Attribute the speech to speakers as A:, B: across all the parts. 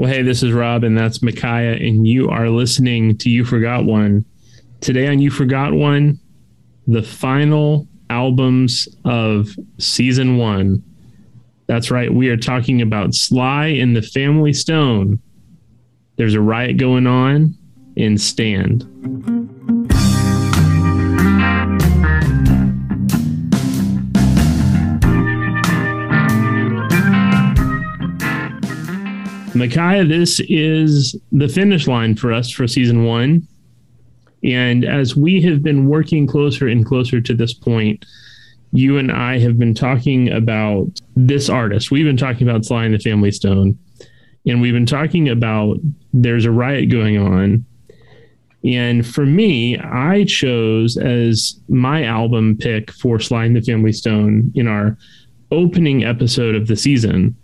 A: Well, hey, this is Rob, and that's Micaiah, and you are listening to You Forgot One. Today on You Forgot One, the final albums of season one. That's right, we are talking about Sly and the Family Stone. There's a riot going on in Stand. Micaiah, this is the finish line for us for season one. And as we have been working closer and closer to this point, you and I have been talking about this artist. We've been talking about Sly and the Family Stone, and we've been talking about there's a riot going on. And for me, I chose as my album pick for Sly and the Family Stone in our opening episode of the season.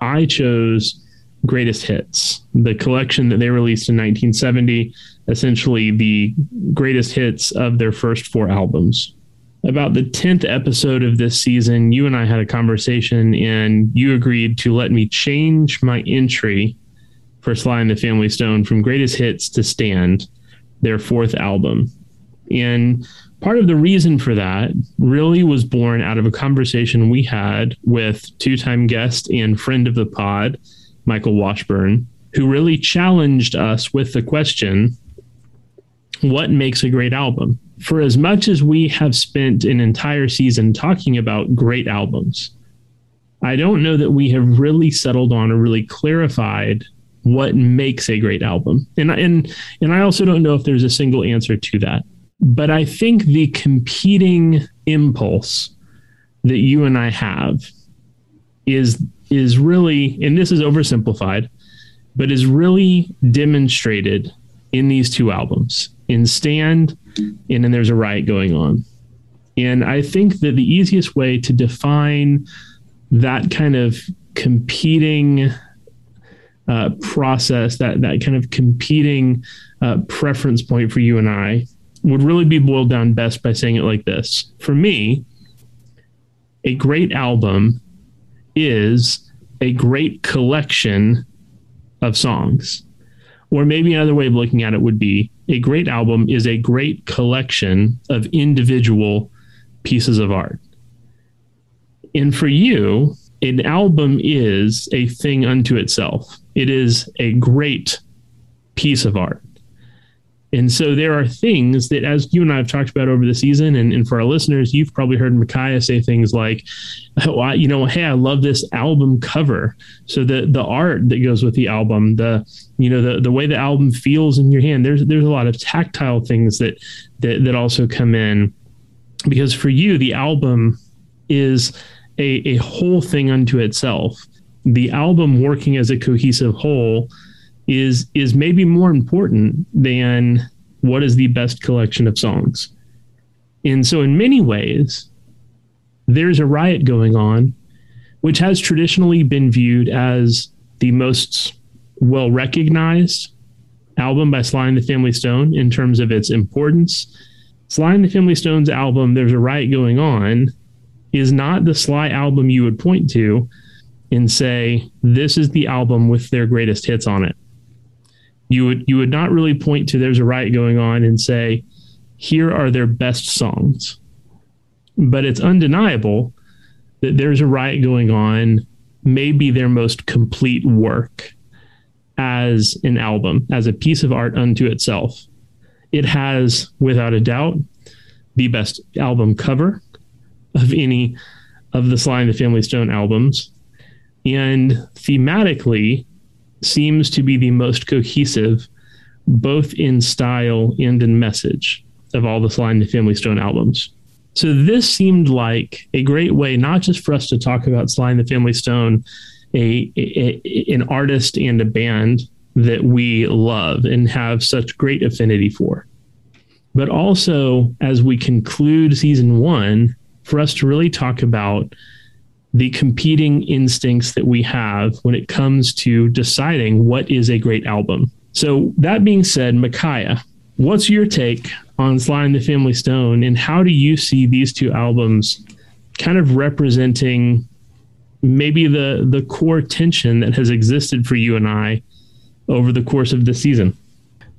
A: I chose greatest hits, the collection that they released in 1970, essentially the greatest hits of their first four albums. About the 10th episode of this season, you and I had a conversation, and you agreed to let me change my entry for Sly and the Family Stone from greatest hits to Stand, their fourth album. And part of the reason for that really was born out of a conversation we had with two time guest and friend of the pod, Michael Washburn, who really challenged us with the question what makes a great album? For as much as we have spent an entire season talking about great albums, I don't know that we have really settled on or really clarified what makes a great album. And and and I also don't know if there's a single answer to that. But I think the competing impulse that you and I have is is really, and this is oversimplified, but is really demonstrated in these two albums in Stand and then There's a Riot Going On. And I think that the easiest way to define that kind of competing uh, process, that, that kind of competing uh, preference point for you and I, would really be boiled down best by saying it like this. For me, a great album is a great collection of songs. Or maybe another way of looking at it would be a great album is a great collection of individual pieces of art. And for you, an album is a thing unto itself. It is a great piece of art. And so there are things that, as you and I have talked about over the season, and, and for our listeners, you've probably heard Micaiah say things like, oh, I, you know, hey, I love this album cover. So the the art that goes with the album, the you know the the way the album feels in your hand. There's there's a lot of tactile things that that that also come in because for you, the album is a, a whole thing unto itself. The album working as a cohesive whole is is maybe more important than what is the best collection of songs. And so in many ways, there's a riot going on, which has traditionally been viewed as the most well recognized album by Sly and the Family Stone in terms of its importance. Sly and the Family Stone's album, There's a Riot Going On, is not the Sly album you would point to and say, this is the album with their greatest hits on it you would you would not really point to there's a riot going on and say here are their best songs. But it's undeniable that there's a riot going on maybe their most complete work as an album as a piece of art unto itself. It has without a doubt the best album cover of any of the Sly and the Family Stone albums. And thematically seems to be the most cohesive, both in style and in message, of all the Sly the Family Stone albums. So this seemed like a great way, not just for us to talk about Sly the Family Stone, a, a, a, an artist and a band that we love and have such great affinity for, but also as we conclude season one, for us to really talk about the competing instincts that we have when it comes to deciding what is a great album. So, that being said, Micaiah, what's your take on Sly and the Family Stone, and how do you see these two albums kind of representing maybe the the core tension that has existed for you and I over the course of the season.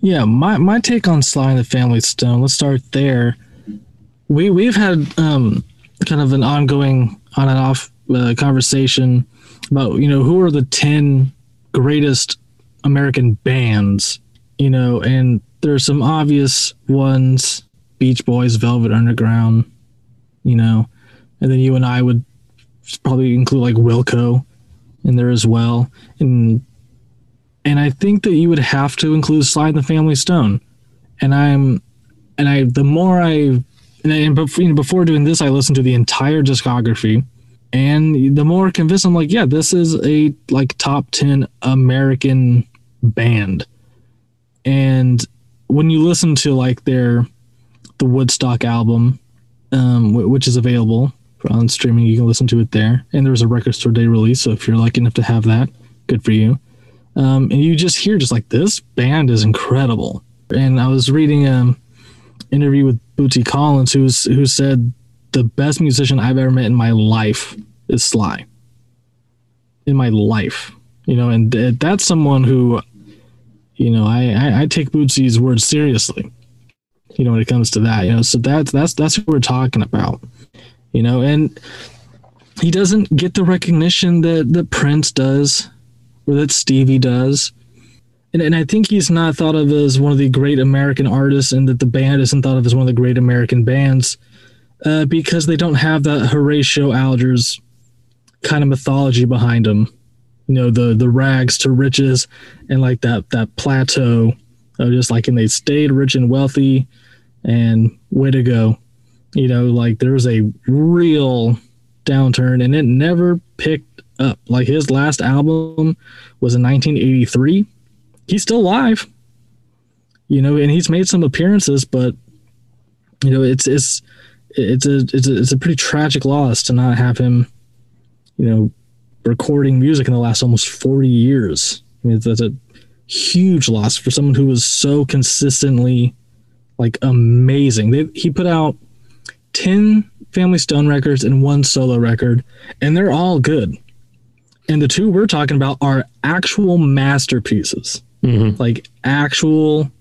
B: Yeah, my my take on Sly and the Family Stone. Let's start there. We we've had um, kind of an ongoing on and off uh, conversation about you know who are the ten greatest American bands, you know, and there's some obvious ones: Beach Boys, Velvet Underground, you know, and then you and I would probably include like Wilco in there as well, and and I think that you would have to include Sly and the Family Stone, and I'm and I the more I and, and before, you know, before doing this, I listened to the entire discography, and the more convinced I'm like, yeah, this is a like top ten American band, and when you listen to like their the Woodstock album, um, which is available on streaming, you can listen to it there, and there was a record store day release, so if you're lucky enough to have that, good for you. Um, and you just hear just like this band is incredible. And I was reading um interview with Bootsy Collins, who's who said the best musician I've ever met in my life is Sly. In my life, you know, and th- that's someone who, you know, I, I, I take Bootsy's words seriously. You know, when it comes to that, you know, so that's that's that's who we're talking about. You know, and he doesn't get the recognition that that Prince does, or that Stevie does and, and I think he's not thought of as one of the great American artists, and that the band isn't thought of as one of the great American bands uh, because they don't have that Horatio Alger's kind of mythology behind them. You know, the the rags to riches, and like that that plateau of just like, and they stayed rich and wealthy, and way to go. You know, like there's a real downturn, and it never picked up. Like his last album was in 1983 he's still alive. You know, and he's made some appearances, but you know, it's it's it's a it's a it's a pretty tragic loss to not have him, you know, recording music in the last almost forty years. I mean, that's a huge loss for someone who was so consistently like amazing. They, he put out 10 Family Stone records and one solo record, and they're all good. And the two we're talking about are actual masterpieces mm-hmm. like actual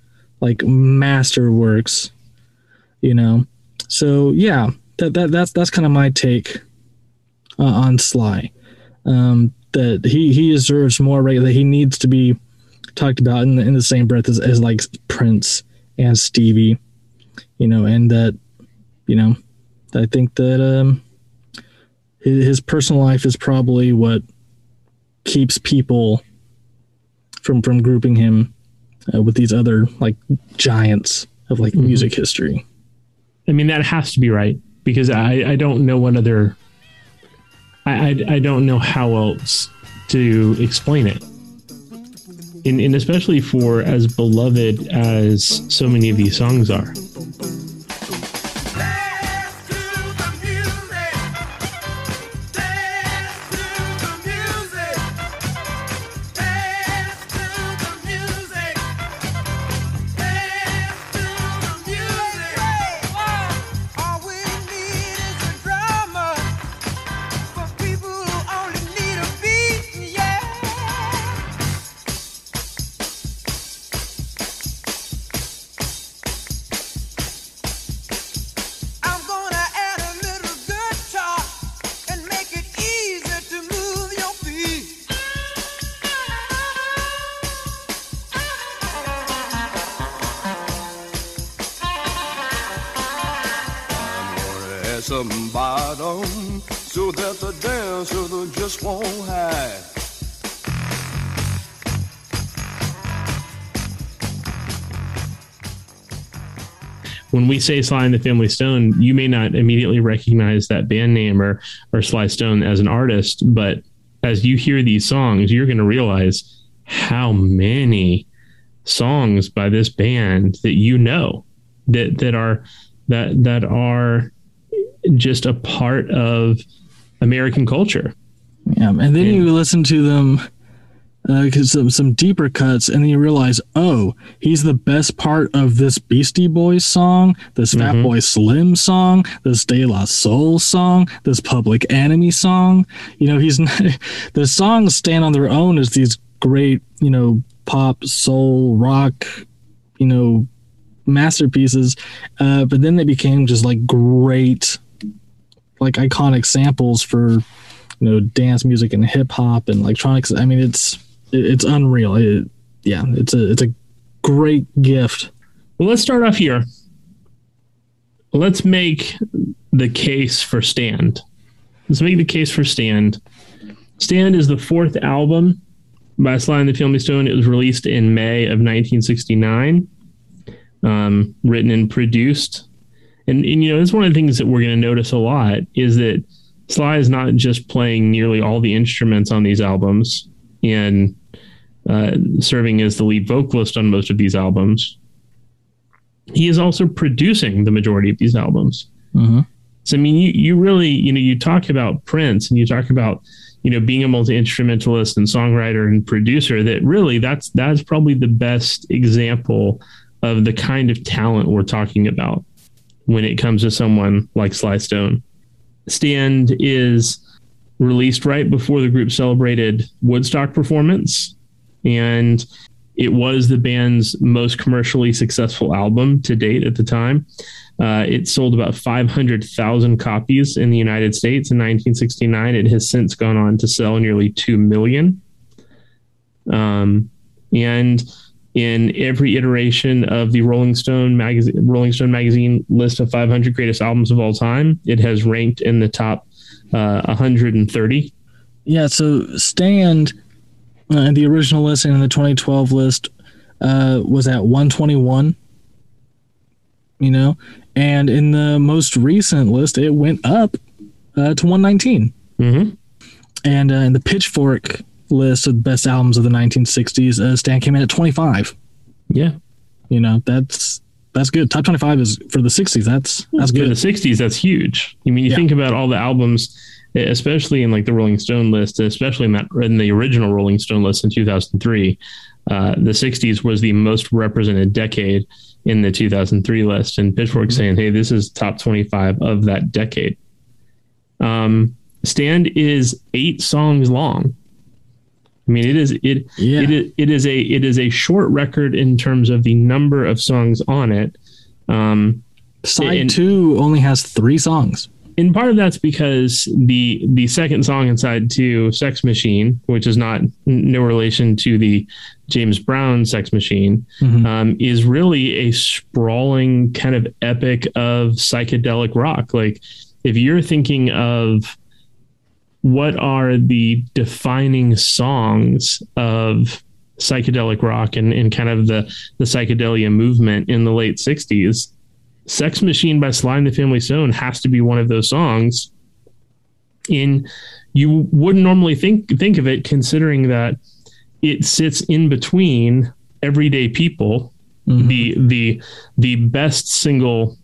B: like masterworks you know so yeah that, that that's that's kind of my take uh, on sly um that he he deserves more right that he needs to be talked about in the, in the same breath as, as like prince and stevie you know and that you know i think that um his, his personal life is probably what keeps people from from grouping him uh, with these other like giants of like mm-hmm. music history.
A: I mean, that has to be right because I I don't know what other I I, I don't know how else to explain it. And, and especially for as beloved as so many of these songs are. Say Sly and the Family Stone, you may not immediately recognize that band name or or Sly Stone as an artist, but as you hear these songs, you're going to realize how many songs by this band that you know that that are that that are just a part of American culture.
B: Yeah, and then and, you listen to them uh, some some deeper cuts, and then you realize, oh, he's the best part of this Beastie Boys song, this mm-hmm. Fatboy Slim song, this De La Soul song, this Public Enemy song. You know, he's not, the songs stand on their own as these great, you know, pop, soul, rock, you know, masterpieces, uh, but then they became just like great, like iconic samples for you know dance music and hip hop and electronics. I mean, it's it's unreal. It, yeah, it's a it's a great gift.
A: Well, let's start off here. Let's make the case for Stand. Let's make the case for Stand. Stand is the fourth album by Sly and the Family Stone. It was released in May of 1969, um, written and produced. And, and, you know, it's one of the things that we're going to notice a lot is that Sly is not just playing nearly all the instruments on these albums and uh, serving as the lead vocalist on most of these albums. He is also producing the majority of these albums. Mm-hmm. So I mean, you you really you know you talk about Prince and you talk about you know being a multi instrumentalist and songwriter and producer. That really that's that's probably the best example of the kind of talent we're talking about when it comes to someone like Sly Stone. Stand is released right before the group celebrated Woodstock performance. And it was the band's most commercially successful album to date at the time. Uh, it sold about 500,000 copies in the United States in 1969. It has since gone on to sell nearly 2 million. Um, and in every iteration of the Rolling Stone magazine, Rolling Stone magazine list of 500 greatest albums of all time, it has ranked in the top uh, 130.
B: Yeah, so Stand, uh, the original list and the 2012 list uh, was at 121. You know, and in the most recent list, it went up uh, to 119. Mm-hmm. And uh, in the Pitchfork list of best albums of the 1960s, uh, Stand came in at 25.
A: Yeah,
B: you know that's that's good. Top 25 is for the 60s. That's that's good.
A: For the 60s, that's huge. I mean, you yeah. think about all the albums, especially in like the Rolling Stone list, especially in that in the original Rolling Stone list in 2003. Uh, the 60s was the most represented decade in the 2003 list, and Pitchfork mm-hmm. saying, "Hey, this is top 25 of that decade." Um, Stand is eight songs long. I mean, it is it yeah. it is it is a it is a short record in terms of the number of songs on it. Um,
B: Side and, two only has three songs,
A: and part of that's because the the second song inside two, "Sex Machine," which is not no relation to the James Brown "Sex Machine," mm-hmm. um, is really a sprawling kind of epic of psychedelic rock. Like if you're thinking of what are the defining songs of psychedelic rock and, and kind of the, the psychedelia movement in the late 60s. Sex Machine by Sly and the Family Stone has to be one of those songs. And you wouldn't normally think think of it considering that it sits in between everyday people, mm-hmm. the the the best single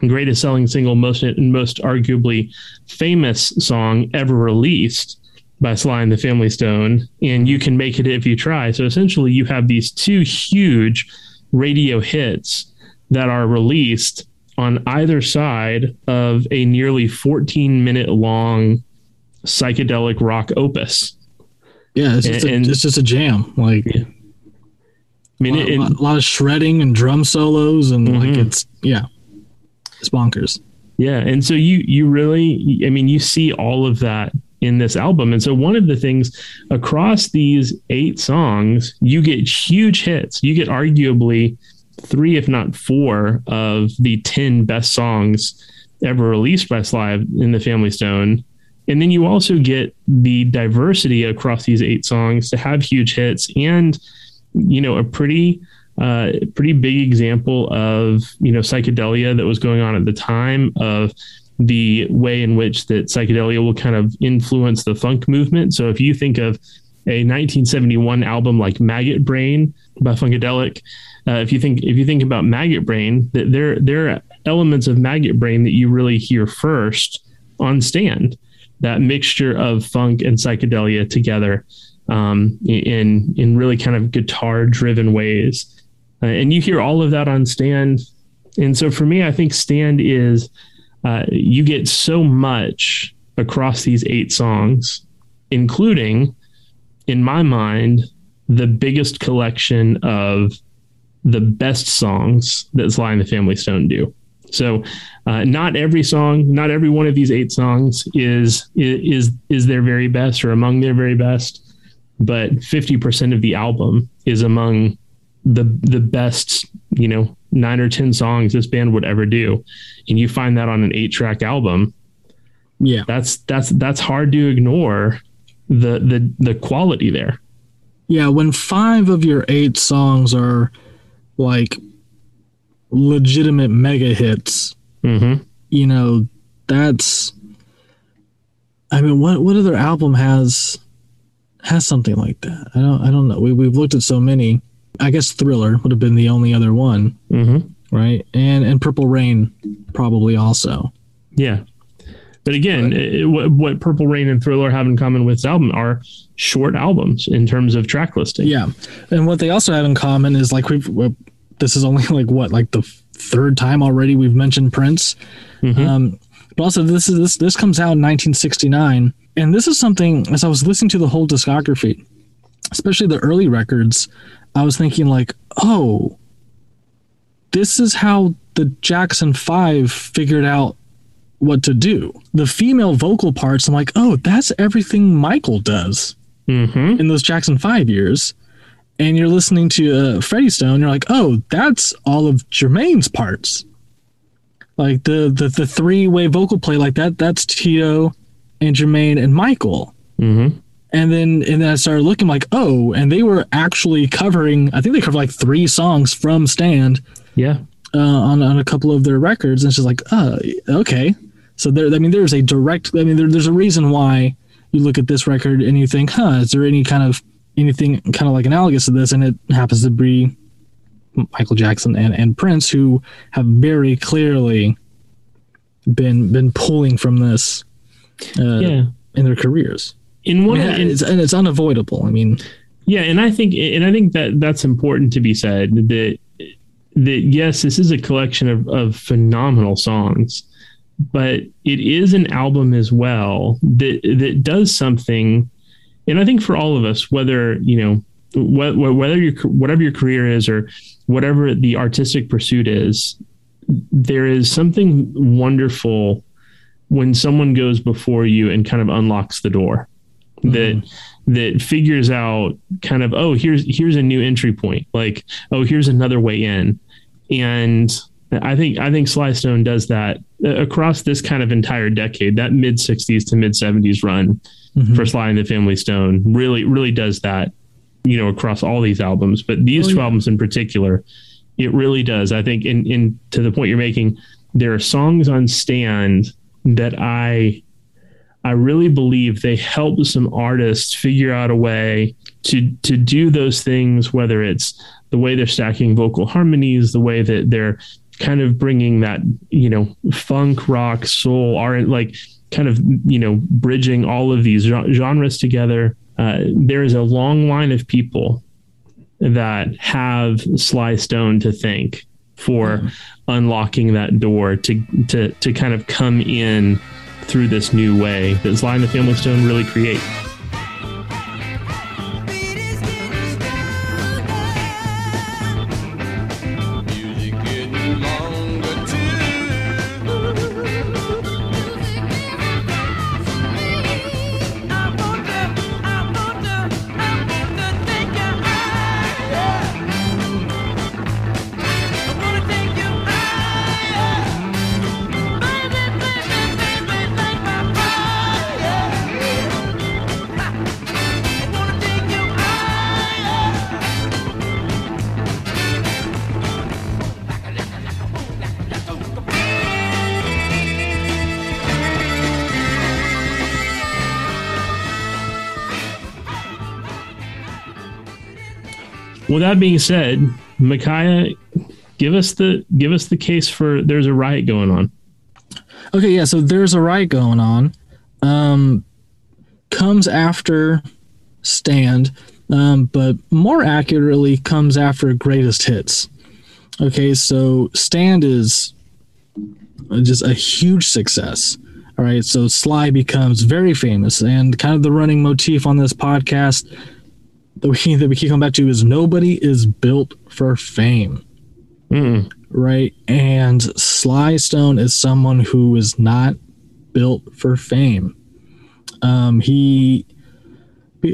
A: greatest selling single, most most arguably famous song ever released by Sly and the Family Stone, and you can make it if you try. So essentially, you have these two huge radio hits that are released on either side of a nearly 14 minute long psychedelic rock opus.
B: Yeah, it's just, and, a, it's just a jam. Like, yeah. I mean, a lot, it, a lot, of shredding and drum solos, and mm-hmm. like it's yeah. It's bonkers.
A: Yeah, and so you you really, I mean, you see all of that in this album, and so one of the things across these eight songs, you get huge hits. You get arguably three, if not four, of the ten best songs ever released by Sly in the Family Stone. And then you also get the diversity across these eight songs to have huge hits and, you know, a pretty uh, pretty big example of you know psychedelia that was going on at the time of the way in which that psychedelia will kind of influence the funk movement. So if you think of a 1971 album like Maggot Brain by Funkadelic, uh, if you think if you think about Maggot Brain, that there there are elements of Maggot Brain that you really hear first on Stand. That mixture of funk and psychedelia together um, in in really kind of guitar driven ways, uh, and you hear all of that on Stand. And so for me, I think Stand is uh, you get so much across these eight songs, including, in my mind, the biggest collection of the best songs that Sly and the Family Stone do. So, uh, not every song, not every one of these eight songs is is is their very best or among their very best, but fifty percent of the album is among the the best, you know, nine or ten songs this band would ever do, and you find that on an eight track album.
B: Yeah,
A: that's that's that's hard to ignore the the the quality there.
B: Yeah, when five of your eight songs are like legitimate mega hits,
A: mm-hmm.
B: you know, that's. I mean, what what other album has has something like that? I don't I don't know. We we've looked at so many. I guess Thriller would have been the only other one,
A: mm-hmm.
B: right? And and Purple Rain probably also.
A: Yeah, but again, it, what, what, Purple Rain and Thriller have in common with this album are short albums in terms of track listing.
B: Yeah, and what they also have in common is like we've this is only like what like the third time already we've mentioned Prince. Mm-hmm. Um, but also this is this this comes out in 1969, and this is something as I was listening to the whole discography, especially the early records, I was thinking like, oh, this is how the Jackson Five figured out what to do. The female vocal parts, I'm like, oh, that's everything Michael does
A: mm-hmm.
B: in those Jackson Five years. And you're listening to uh, Freddie Stone, you're like, oh, that's all of Jermaine's parts. Like the the, the three way vocal play like that, that's Tito and Jermaine and Michael.
A: Mm-hmm.
B: And then and then I started looking like, oh, and they were actually covering. I think they covered like three songs from Stand.
A: Yeah.
B: Uh, on on a couple of their records, and it's just like, oh, okay. So there, I mean, there's a direct. I mean, there, there's a reason why you look at this record and you think, huh, is there any kind of anything kind of like analogous to this? And it happens to be Michael Jackson and, and Prince, who have very clearly been been pulling from this uh,
A: yeah.
B: in their careers.
A: In one,
B: I mean, it's, and it's unavoidable. I mean,
A: yeah, and I think and I think that that's important to be said that that yes, this is a collection of, of phenomenal songs but it is an album as well that that does something and i think for all of us whether you know whether your whatever your career is or whatever the artistic pursuit is there is something wonderful when someone goes before you and kind of unlocks the door mm-hmm. that that figures out kind of oh here's here's a new entry point like oh here's another way in and I think I think Sly Stone does that uh, across this kind of entire decade. That mid '60s to mid '70s run mm-hmm. for Sly and the Family Stone really really does that. You know, across all these albums, but these oh, two yeah. albums in particular, it really does. I think, in in to the point you're making, there are songs on Stand that I I really believe they help some artists figure out a way to to do those things, whether it's the way they're stacking vocal harmonies, the way that they're kind of bringing that you know funk rock soul aren't like kind of you know bridging all of these genres together uh, there is a long line of people that have sly stone to thank for mm. unlocking that door to to to kind of come in through this new way that sly and the family stone really create that being said, Micaiah, give us the give us the case for there's a riot going on.
B: Okay, yeah, so there's a riot going on. Um, comes after Stand, um, but more accurately comes after Greatest Hits. Okay, so Stand is just a huge success. All right, so Sly becomes very famous, and kind of the running motif on this podcast that we that we keep coming back to is nobody is built for fame,
A: Mm.
B: right? And Sly Stone is someone who is not built for fame. Um, he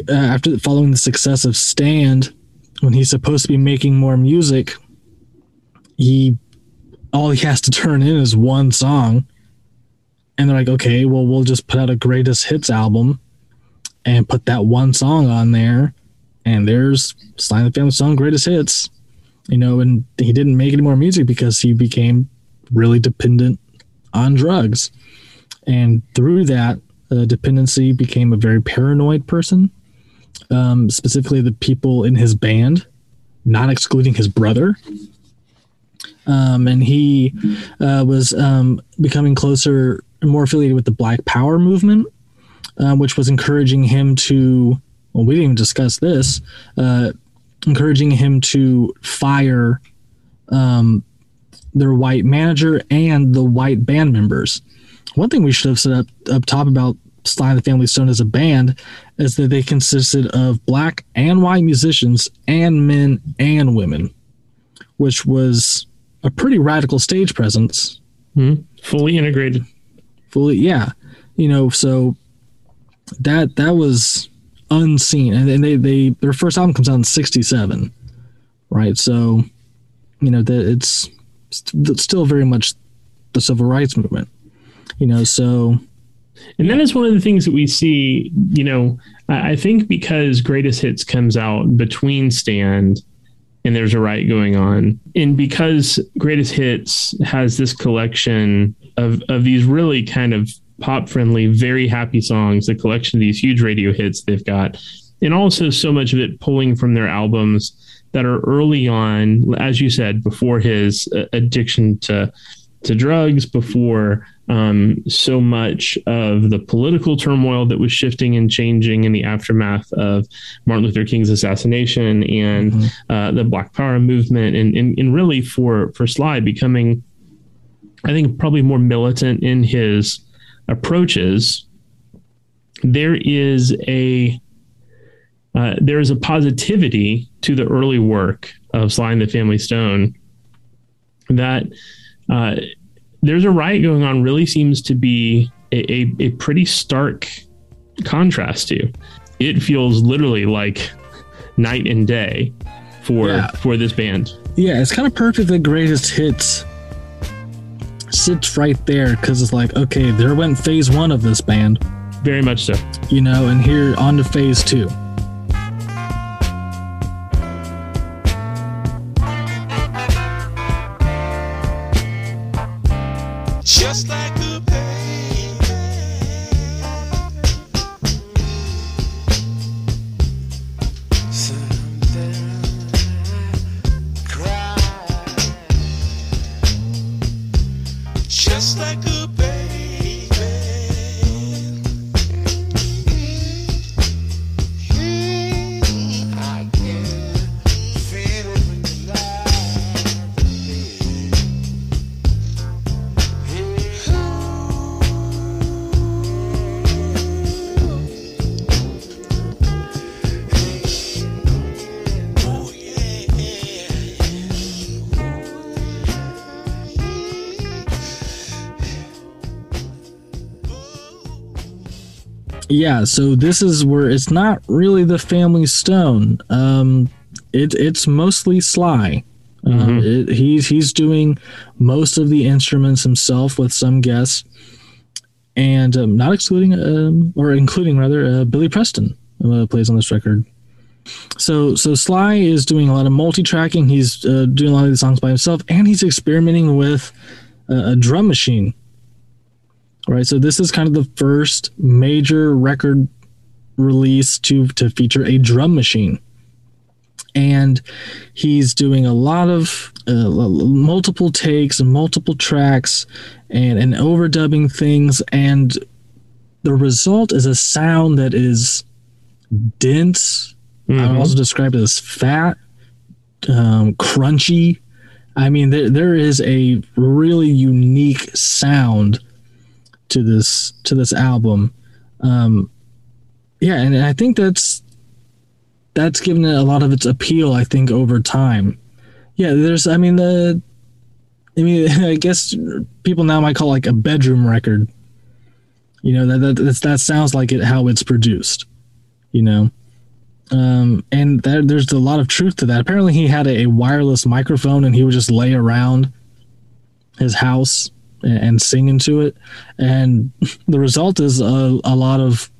B: uh, after following the success of Stand, when he's supposed to be making more music, he all he has to turn in is one song. And they're like, okay, well, we'll just put out a greatest hits album and put that one song on there. And there's Sly and the Family Stone greatest hits. You know, and he didn't make any more music because he became really dependent on drugs. And through that uh, dependency, became a very paranoid person. Um, specifically, the people in his band, not excluding his brother, um, and he uh, was um, becoming closer and more affiliated with the Black Power movement, um, which was encouraging him to. Well, we didn't even discuss this. Uh, encouraging him to fire um, their white manager and the white band members. One thing we should have said up, up top about Sly and the Family Stone as a band is that they consisted of black and white musicians and men and women, which was a pretty radical stage presence.
A: Mm. Fully integrated.
B: Fully, yeah, you know. So that that was unseen, and they they their first album comes out in '67, right? So you know that it's st- still very much the civil rights movement, you know. So
A: And that is one of the things that we see, you know, I think because Greatest Hits comes out between Stand and there's a riot going on. And because Greatest Hits has this collection of, of these really kind of pop friendly, very happy songs, the collection of these huge radio hits they've got, and also so much of it pulling from their albums that are early on, as you said, before his uh, addiction to to drugs, before um, so much of the political turmoil that was shifting and changing in the aftermath of Martin Luther King's assassination and
B: Mhm.
A: uh, the Black Power movement, and, and and really for for Sly becoming, I think, probably more militant in his approaches. There is a uh, there is a positivity to the early work of Sly and the Family Stone that uh, there's a riot going on really seems to be a, a, a pretty stark contrast to. It feels literally like night and day for
B: Yeah.
A: for this band.
B: yeah, it's kind of perfect. The greatest hits sits right there because it's like, okay, there went phase one of this band,
A: Very much so.
B: you know, and here on to phase two. Yeah, so this is where it's not really the Family Stone. Um, it it's mostly Sly. Um, it, he's he's doing most of the instruments himself with some guests, and um, not excluding um, or including rather uh, Billy Preston uh, plays on this record. So so Sly is doing a lot of multi-tracking. He's uh, doing a lot of the songs by himself, and he's experimenting with a, a drum machine. Right, so this is kind of the first major record release to to feature a drum machine, and he's doing a lot of uh, multiple takes and multiple tracks, and and overdubbing things, and the result is a sound that is dense. I would
A: Mhm.
B: also describe it as fat, um, crunchy. I mean, there there is a really unique sound to this to this album. Um, yeah, and I think that's that's given it a lot of its appeal. I think over time. Yeah, there's. I mean the. I mean, I guess people now might call like a bedroom record. You know that that that sounds like it how it's produced. You know um, and that, there's a lot of truth to that. Apparently, he had a, a wireless microphone, and he would just lay around his house and, and sing into it. And the result is a, a lot of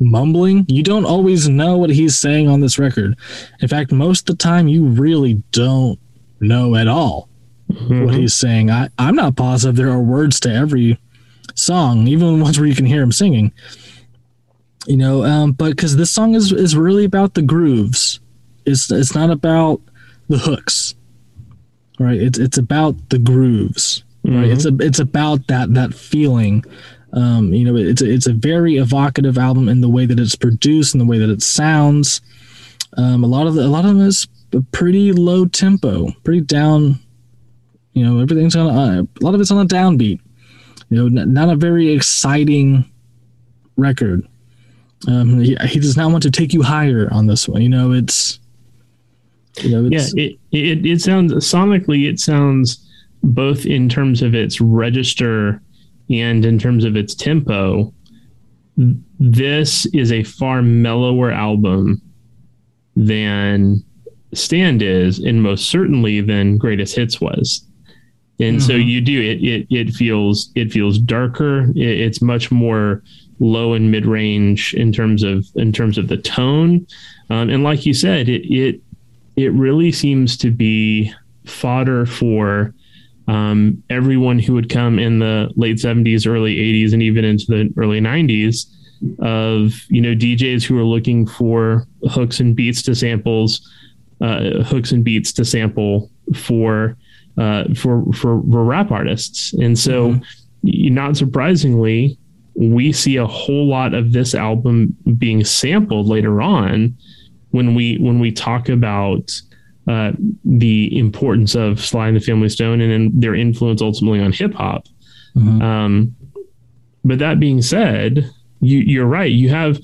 B: mumbling. You don't always know what he's saying on this record. In fact, most of the time, you really don't know at all
A: Mhm.
B: what he's saying. I, I'm not positive there are words to every song, even ones where you can hear him singing. You know, um, but because this song is is really about the grooves. It's it's not about the hooks, right? It's it's about the grooves, right?
A: Mhm.
B: It's a it's about that that feeling. Um, you know, it's a, it's a very evocative album in the way that it's produced and the way that it sounds. Um, a lot of the, a lot of them is pretty low tempo, pretty down. You know, everything's on a, a lot of it's on a downbeat. You know, n- not a very exciting record. Um, he, he does not want to take you higher on this one. You know, it's you know,
A: yeah it, it it sounds sonically it sounds both in terms of its register and in terms of its tempo this is a far mellower album than stand is and most certainly than greatest hits was. And so
B: Mhm.
A: you do it it it feels it feels darker. It, it's much more low and mid range in terms of in terms of the tone. Um, and like you said it it it really seems to be fodder for um, everyone who would come in the late 70s early 80s and even into the early 90s of you know djs who are looking for hooks and beats to samples uh, hooks and beats to sample for uh, for, for for rap artists and so
B: Mhm.
A: not surprisingly we see a whole lot of this album being sampled later on when we when we talk about uh, the importance of Sly and the Family Stone and then their influence ultimately on hip hop.
B: Mhm.
A: Um, but that being said, you, you're right. You have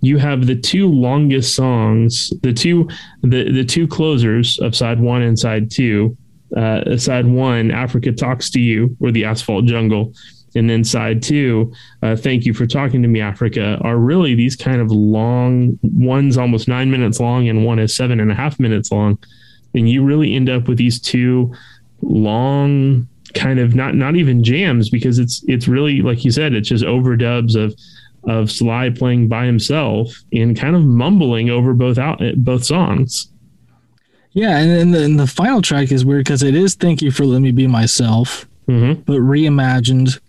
A: you have the two longest songs, the two the the two closers of side one and side two. Uh, side one, Africa talks to you, or the Asphalt Jungle, and then side two, uh, thank you for talking to me, Africa, are really these kind of long. One's almost nine minutes long, and one is seven and a half minutes long, and you really end up with these two long kind of not not even jams because it's it's really like you said it's just overdubs of of Sly playing by himself and kind of mumbling over both out both songs.
B: yeah, and then the, and the final track is weird because it is "Thank You for Letting Me Be Myself,"
A: Mm-hmm.
B: but reimagined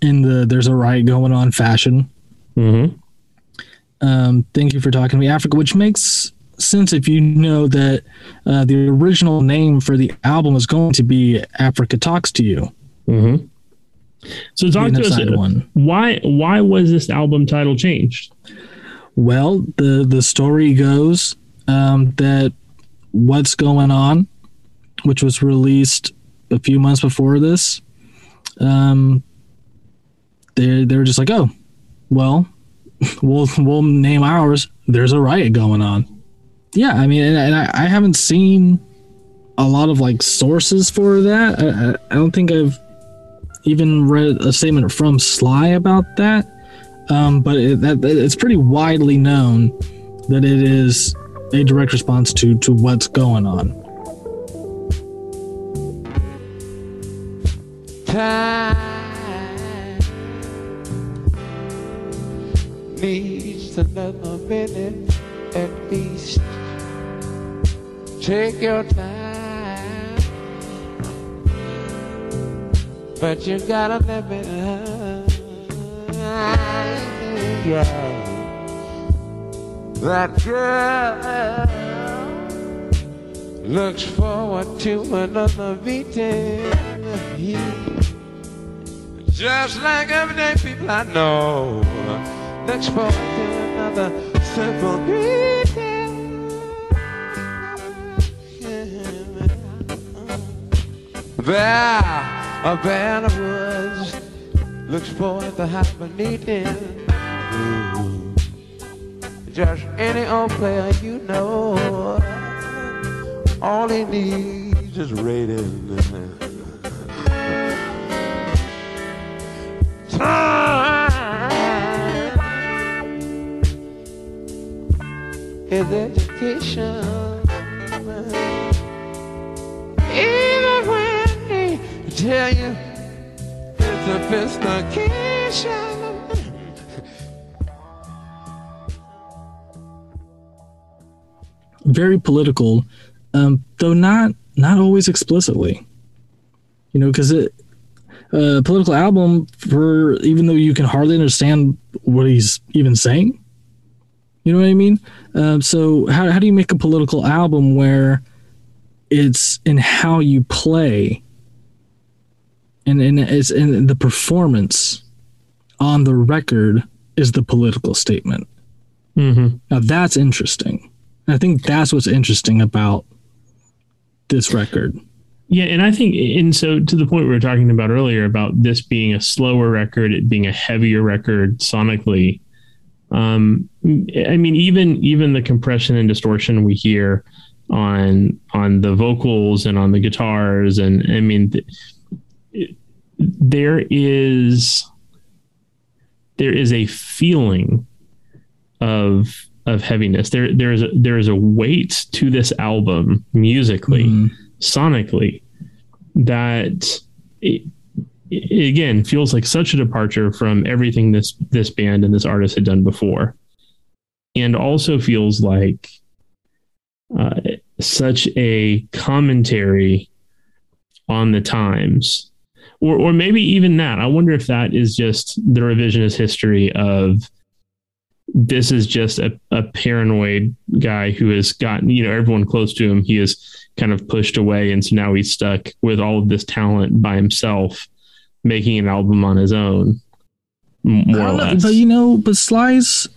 B: in the "There's a Riot Going On" fashion.
A: Mm-hmm.
B: um, thank you for talking to me africa which makes sense if you know that uh, the original name for the album is going to be africa talks to you
A: Mm-hmm. So talk to us.
B: one
A: Why why was this album title changed?
B: well the the story goes um, that what's going on which was released a few months before this um, they they were just like oh well we'll we'll name ours there's a riot going on yeah i mean and, and I, I haven't seen a lot of like sources for that. I, I, don't think i've even read a statement from sly about that. Um, but it, that- it's pretty widely known that it is a direct response to to what's going on.
C: Time needs another minute at least. Take your time, but you gotta let me. Yeah. That girl looks forward to another beating. Just like everyday people I know looks forward to another simple greeting. There, a band of woods looks forward to have a meeting. Just any old player you know, all he needs is rating. Time is education. Even when tell you investigation.
B: very political, um, though not not always explicitly. You know, because it a political album for even though you can hardly understand what he's even saying. You know what I mean? Um, so how how do you make a political album where it's in how you play and and it's in the performance on the record is the political statement.
A: Mm-hmm.
B: Now that's interesting. I think that's what's interesting about this record.
A: Yeah, and I think, and so to the point we were talking about earlier about this being a slower record, it being a heavier record sonically. Um, I mean, even even the compression and distortion we hear on on the vocals and on the guitars, and I mean, th- there is there is a feeling of of heaviness. There there is a, there is a weight to this album musically
B: Mhm.
A: sonically that it, it again feels like such a departure from everything this this band and this artist had done before and also feels like uh, such a commentary on the times or or maybe even that i wonder if that is just the revisionist history of this is just a, a paranoid guy who has gotten you know everyone close to him he is kind of pushed away and so now he's stuck with all of this talent by himself making an album on his own more or
B: know,
A: less
B: But you know, but Sly's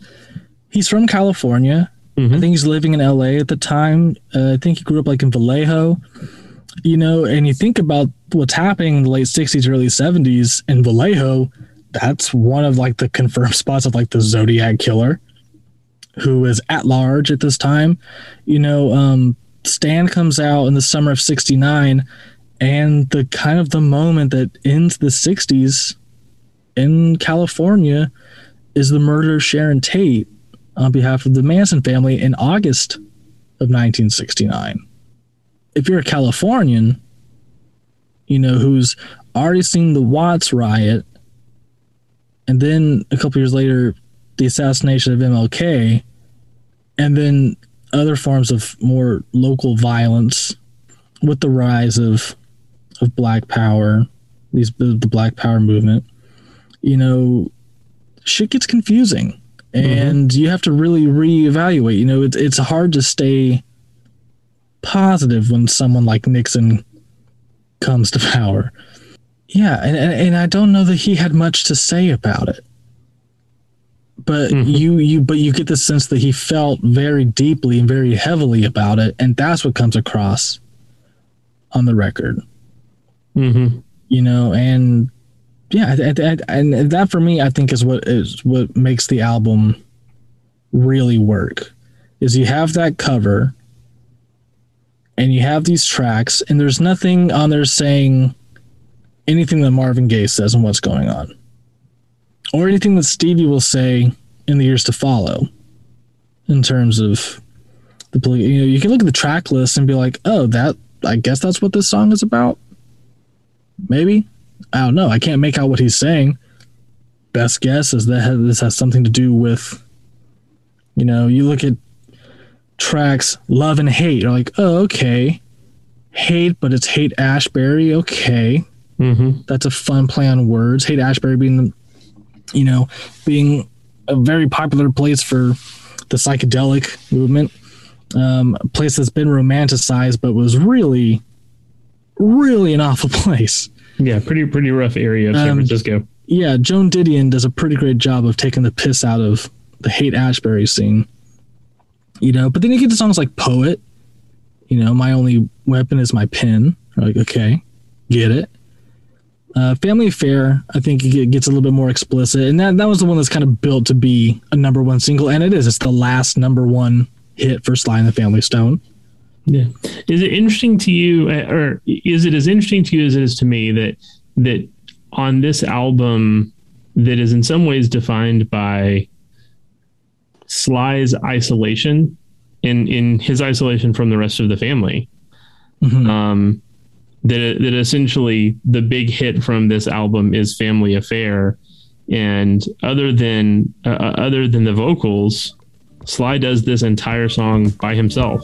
B: he's from California. I
A: Mhm.
B: think he's living in LA at the time. Uh, I think he grew up like in Vallejo. You know, and you think about what's happening in the late '60s, early '70s in Vallejo. That's one of like the confirmed spots of like the Zodiac killer, who is at large at this time. You know, um, Stand comes out in the summer of '69, and the kind of the moment that ends the '60s in California is the murder of Sharon Tate on behalf of the Manson family in August of 1969. If you're a Californian, you know, who's already seen the Watts riot, and then a couple years later, the assassination of MLK, and then other forms of more local violence with the rise of of Black Power, these the Black Power movement, you know, shit gets confusing mm-hmm. and you have to really reevaluate. You know, it's it's hard to stay positive when someone like Nixon comes to power. Yeah, and, and, and I don't know that he had much to say about it. But
A: Mhm.
B: you you but you get the sense that he felt very deeply and very heavily about it, and that's what comes across on the record
A: Mhm.
B: you know and yeah I, I, I, and that for me i think is what is what makes the album really work is you have that cover and you have these tracks and there's nothing on there saying anything that marvin gaye says and what's going on or anything that stevie will say in the years to follow in terms of the poli- you know you can look at the track list and be like oh that i guess that's what this song is about maybe I don't know. I can't make out what he's saying. Best guess is that this has something to do with, you know, you look at tracks love and hate. You're like, oh, okay, hate, but it's Haight-Ashbury. Okay,
A: Mhm.
B: that's a fun play on words. Haight-Ashbury being the, you know, being a very popular place for the psychedelic movement. Um, a place that's been romanticized, but was really, really an awful place.
A: yeah pretty pretty rough area of san
B: Um,
A: francisco
B: yeah, Joan Didion does a pretty great job of taking the piss out of the Haight-Ashbury scene. You know, but then you get to songs like Poet, you know, My Only Weapon is My Pen. You're like, okay, get it. Uh, Family Affair, I think it gets a little bit more explicit, and that that was the one that's kind of built to be a number one single, and it is. It's the last number one hit for Sly and the Family Stone.
A: Yeah, is it interesting to you, uh, or is it as interesting to you as it is to me that that on this album that is in some ways defined by Sly's isolation in in his isolation from the rest of the family. Mm-hmm. Um, that that essentially the big hit from this album is Family Affair, and other than uh, uh other than the vocals, Sly does this entire song by himself.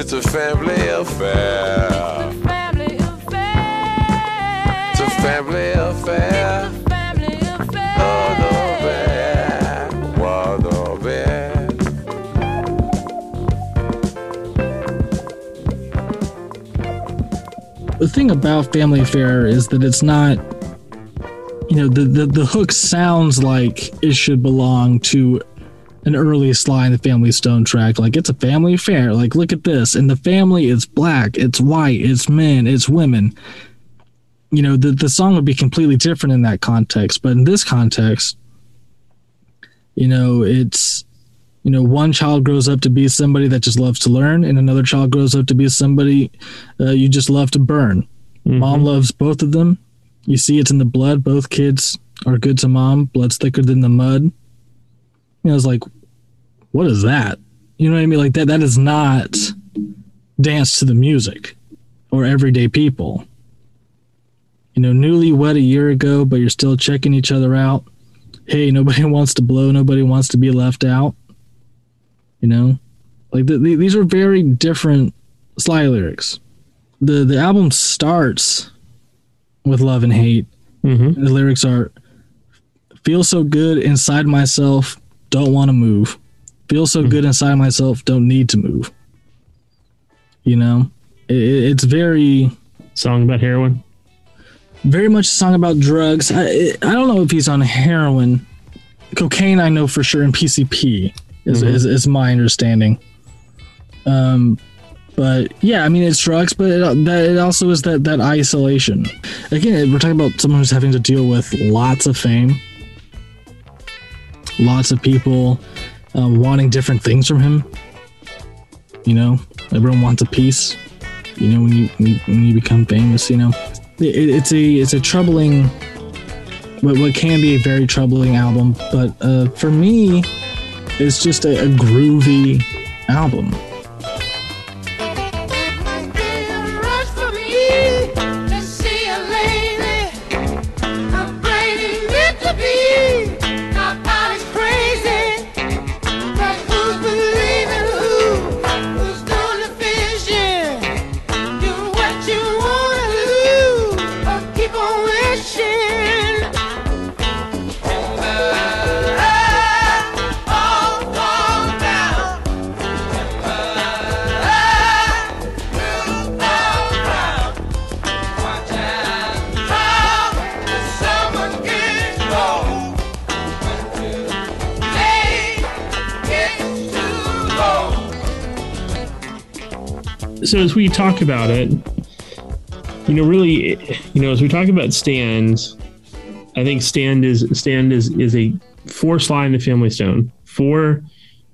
C: It's a family affair. It's a family affair. It's a family affair.
B: The thing about Family Affair is that it's not you know the, the the hook sounds like it should belong to an early Sly and the Family Stone track. Like it's a family affair. Like look at this, and the family is black, it's white, it's men, it's women. You know the the song would be completely different in that context, but in this context, you know it's you know one child grows up to be somebody that just loves to learn, and another child grows up to be somebody uh, you just love to burn. Mm-hmm. Mom loves both of them. You see, it's in the blood. Both kids are good to mom. Blood's thicker than the mud. You know, it's like, what is that? You know what I mean? Like that that is not dance to the music or everyday people. You know, newly wed a year ago, but you're still checking each other out. Hey, nobody wants to blow, nobody wants to be left out. You know, like the, the, these are very different Sly lyrics. The the album starts with love and hate. Mm-hmm. The lyrics are feel so good inside myself, don't want to move feel so mm-hmm. good inside myself don't need to move. You know? It, it's very
A: song about heroin?
B: Very much a song about drugs. I, I don't know if he's on heroin. Cocaine i know for sure and pcp is, mm-hmm. is, is my understanding. Um but yeah i mean it's drugs but it, that, it also is that that isolation. Again we're talking about someone who's having to deal with lots of fame lots of people uh, wanting different things from him. You know, everyone wants a piece. You know, when you when you become famous, you know, it, it's a it's a troubling, what what can be a very troubling album. But uh, for me, it's just a, a groovy album.
A: Talk about it, you know, really, you know, as we talk about stands, I think stand is stand is is a for Sly and the Family Stone for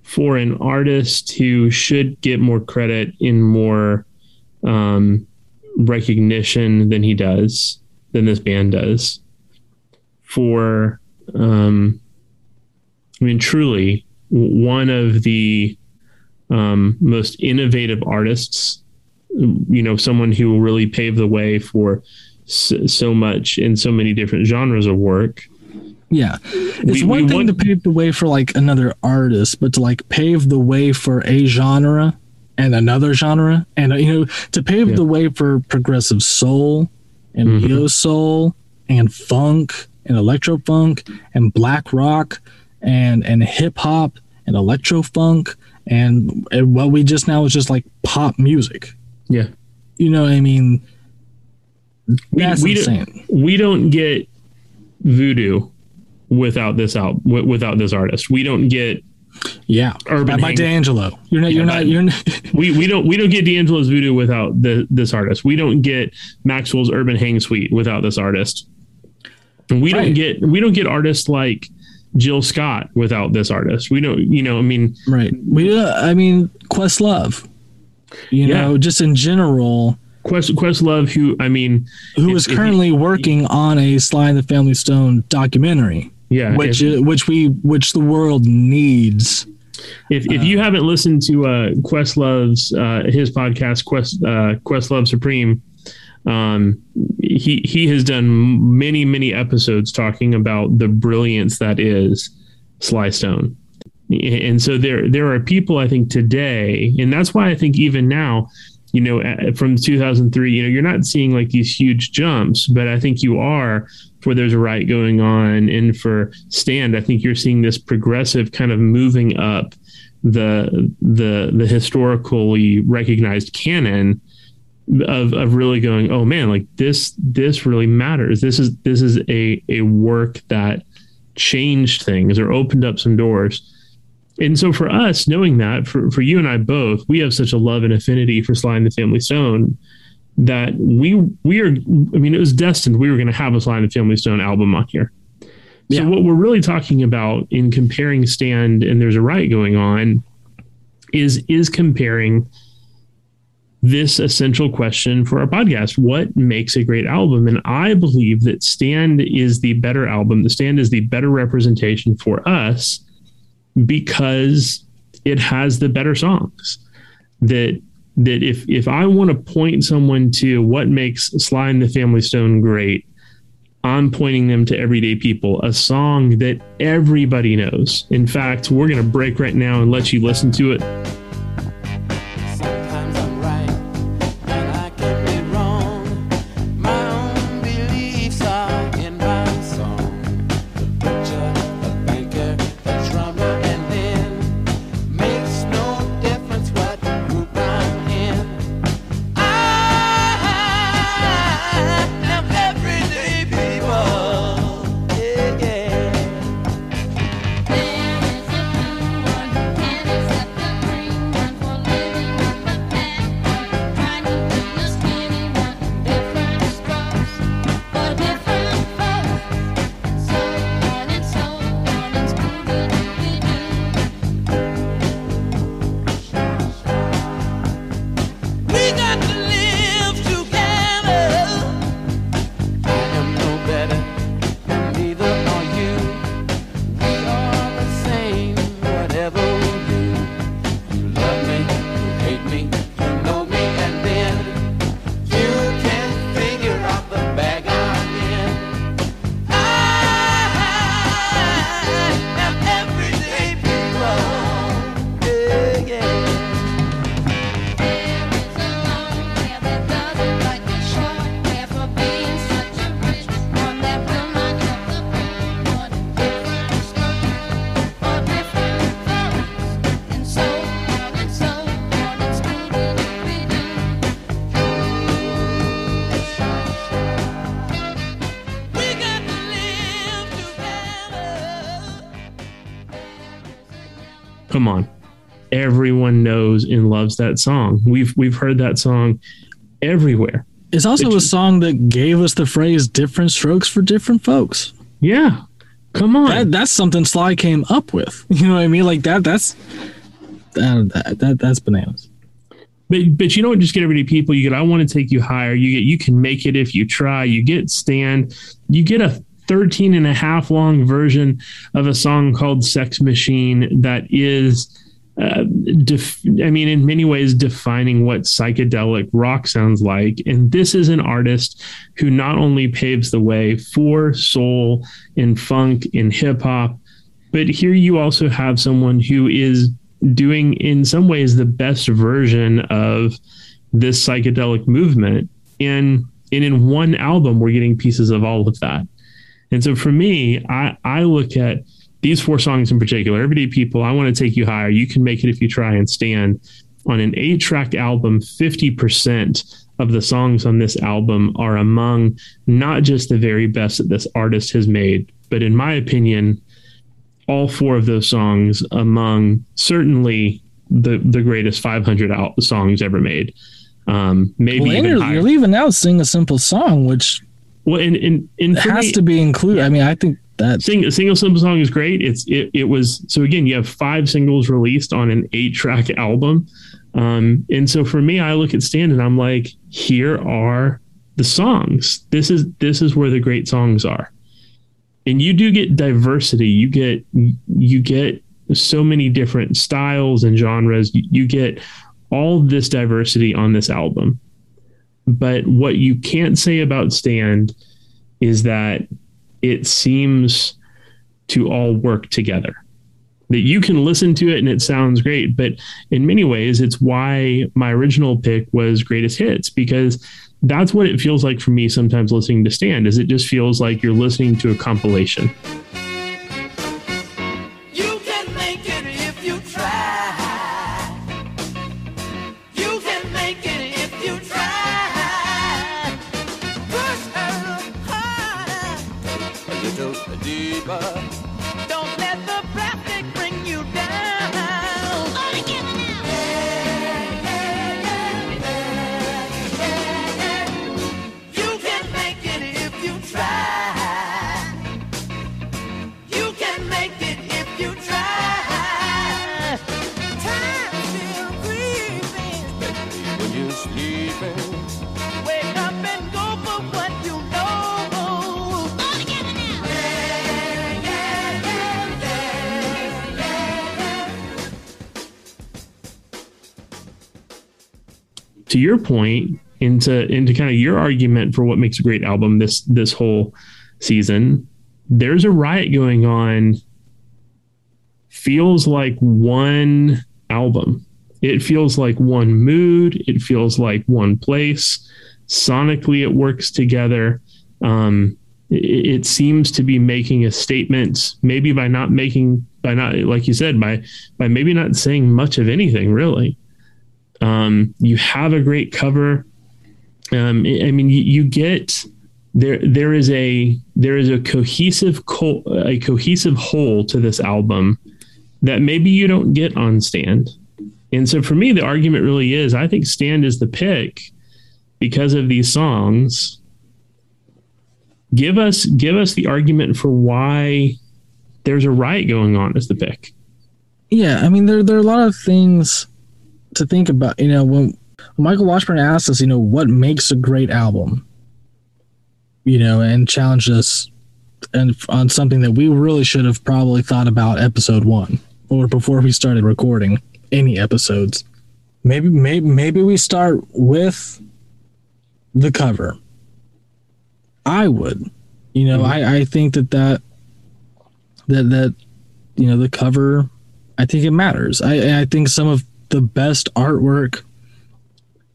A: for an artist who should get more credit in more um, recognition than he does than this band does. for, um, I mean, truly one of the um, most innovative artists. You know, someone who will really paved the way for so, so much in so many different genres of work.
B: Yeah. It's
A: We-
B: one
A: we
B: thing
A: want-
B: to pave the way for like another artist, but to like pave the way for a genre and another genre and you know to pave
A: Yeah.
B: the way for progressive soul and
A: Mhm.
B: neo soul and funk and electro funk and black rock and and hip hop and electro funk and, and what we just now is just like pop music.
A: Yeah.
B: You know I mean?
A: We,
B: That's
A: we, don't, we don't get voodoo without this out without this artist. We don't get
B: Yeah.
A: urban
B: By, by D'Angelo. You're not you're not you're not
A: we we don't we don't get D'Angelo's voodoo without the this artist. We don't get Maxwell's urban hang suite without this artist. And we don't get we don't get artists like Jill Scott without this artist. We don't you know I mean
B: Right. We, uh, I mean, Questlove. You
A: Yeah.
B: know, just in general,
A: Quest Questlove who I mean
B: who
A: If-
B: is
A: if
B: currently working on a Sly and the Family Stone documentary,
A: yeah
B: which
A: if,
B: uh, which we which the world needs.
A: if, if you haven't listened to uh Questlove's uh his podcast Quest uh Questlove Supreme um he he has done many many episodes talking about the brilliance that is Sly Stone and so there there are people I think today, and that's why I think even now, you know, from 2003, you know, you're not seeing like these huge jumps, but I think you are for there's a riot going on, and for stand, I think you're seeing this progressive kind of moving up the the the historically recognized canon of of really going, oh man, like this this really matters. This is this is a a work that changed things or opened up some doors. And so for us, knowing that, for, for you and I both, we have such a love and affinity for Sly and the Family Stone that we we are I mean, it was destined we were going to have a Sly and the Family Stone album on here. So
B: Yeah.
A: what we're really talking about in comparing Stand and There's a Riot going on is is comparing this essential question for our podcast what makes a great album and i believe that stand is the better album the stand is the better representation for us because it has the better songs. That that if if i want to point someone to what makes sly and the family stone great i'm pointing them to everyday people a song that everybody knows. In fact we're going to break right now and let you listen to it everyone knows and loves that song we've we've heard that song everywhere
B: It's also a song that gave us the phrase "different strokes for different folks."
A: yeah come on
B: That that's something Sly came up with. You know what I mean? Like that. That's that, that, that that's bananas.
A: but but you don't just get everyday people you get i want to take you higher you get you can make it if you try you get stand you get a 13 and a half long version of a song called Sex Machine that is def- I mean, in many ways, defining what psychedelic rock sounds like. And this is an artist who not only paves the way for soul and funk and hip hop, but here you also have someone who is doing, in some ways, the best version of this psychedelic movement. And, and in one album, we're getting pieces of all of that. And so for me, I, I look at these four songs in particular, Everyday People, I Want to Take You Higher, You Can Make It If You Try and Stand. On an eight track album, 50% of the songs on this album are among not just the very best that this artist has made, but in my opinion, all four of those songs among certainly the, the greatest 500 out songs ever made. Um, maybe
B: Well,
A: even higher.
B: you're leaving out "Sing a Simple Song," which
A: well, and, and, and
B: has
A: me-
B: to be included. I mean, I think that
A: Sing, single simple song is great. It's it, it was so again you have five singles released on an eight track album, um, and so for me I look at Stand and I'm like here are the songs. This is this is where the great songs are, and you do get diversity. You get you get so many different styles and genres. You, you get all this diversity on this album, but what you can't say about Stand is that it seems to all work together. That you can listen to it and it sounds great, but in many ways, it's why my original pick was greatest hits because that's what it feels like for me sometimes listening to Stand. Is it just feels like you're listening to a compilation. Your point into into kind of your argument for what makes a great album this this whole season there's a riot going on. Feels like one album. It feels like one mood. It feels like one place. Sonically it works together. Um it, it seems to be making a statement maybe by not making by not like you said by by maybe not saying much of anything really um, you have a great cover. Um, I mean, you, you get there. There is a there is a cohesive co- a cohesive whole to this album that maybe you don't get on Stand. And so for me, the argument really is: I think Stand is the pick because of these songs. Give us give us the argument for why there's a riot going on as the pick.
B: Yeah, I mean there there are a lot of things to think about. You know, when Michael Washburn asked us, you know, what makes a great album, you know, and challenged us and on something that we really should have probably thought about episode one or before we started recording any episodes. Maybe maybe maybe we start with the cover. I would, you know, mm-hmm. I I think that that that that you know the cover I think it matters. I I think some of the best artwork,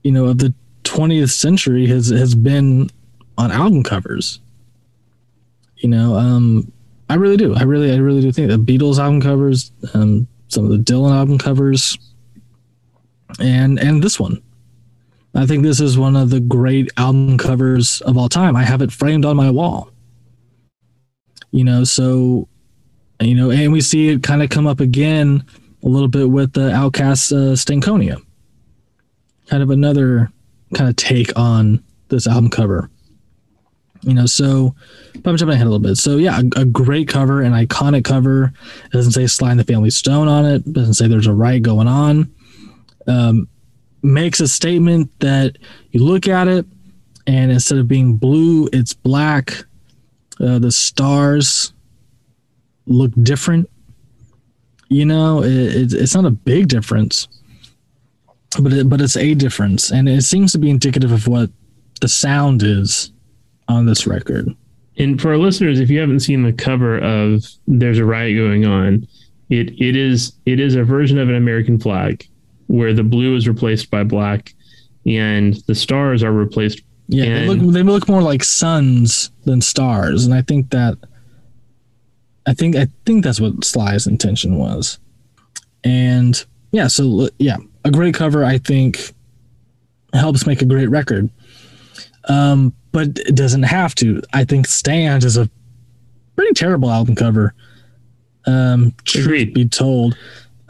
B: you know, of the 20th century has has been on album covers. You know, um, I really do. I really, I really do think the Beatles album covers, um, some of the Dylan album covers, and and this one. I think this is one of the great album covers of all time. I have it framed on my wall. You know, so you know, and we see it kind of come up again a little bit with the OutKast uh, Stankonia. Kind of another kind of take on this album cover. You know, so I'm jumping ahead a little bit. So yeah, a, a great cover, an iconic cover. It doesn't say Sly and the Family Stone on it. it doesn't say there's a riot going on. Um, makes a statement that you look at it, and instead of being blue, it's black. Uh, the stars look different. You know, it, it, it's not a big difference, but it, but it's a difference, and it seems to be indicative of what the sound is on this record.
A: And for our listeners, if you haven't seen the cover of "There's a Riot Going On," it it is it is a version of an American flag where the blue is replaced by black, and the stars are replaced.
B: Yeah, they look they look more like suns than stars, and I think that I think I think that's what Sly's intention was. And yeah, so yeah, a great cover I think helps make a great record. Um, but it doesn't have to. I think Stand is a pretty terrible album cover. Um,
A: Agreed.
B: be told.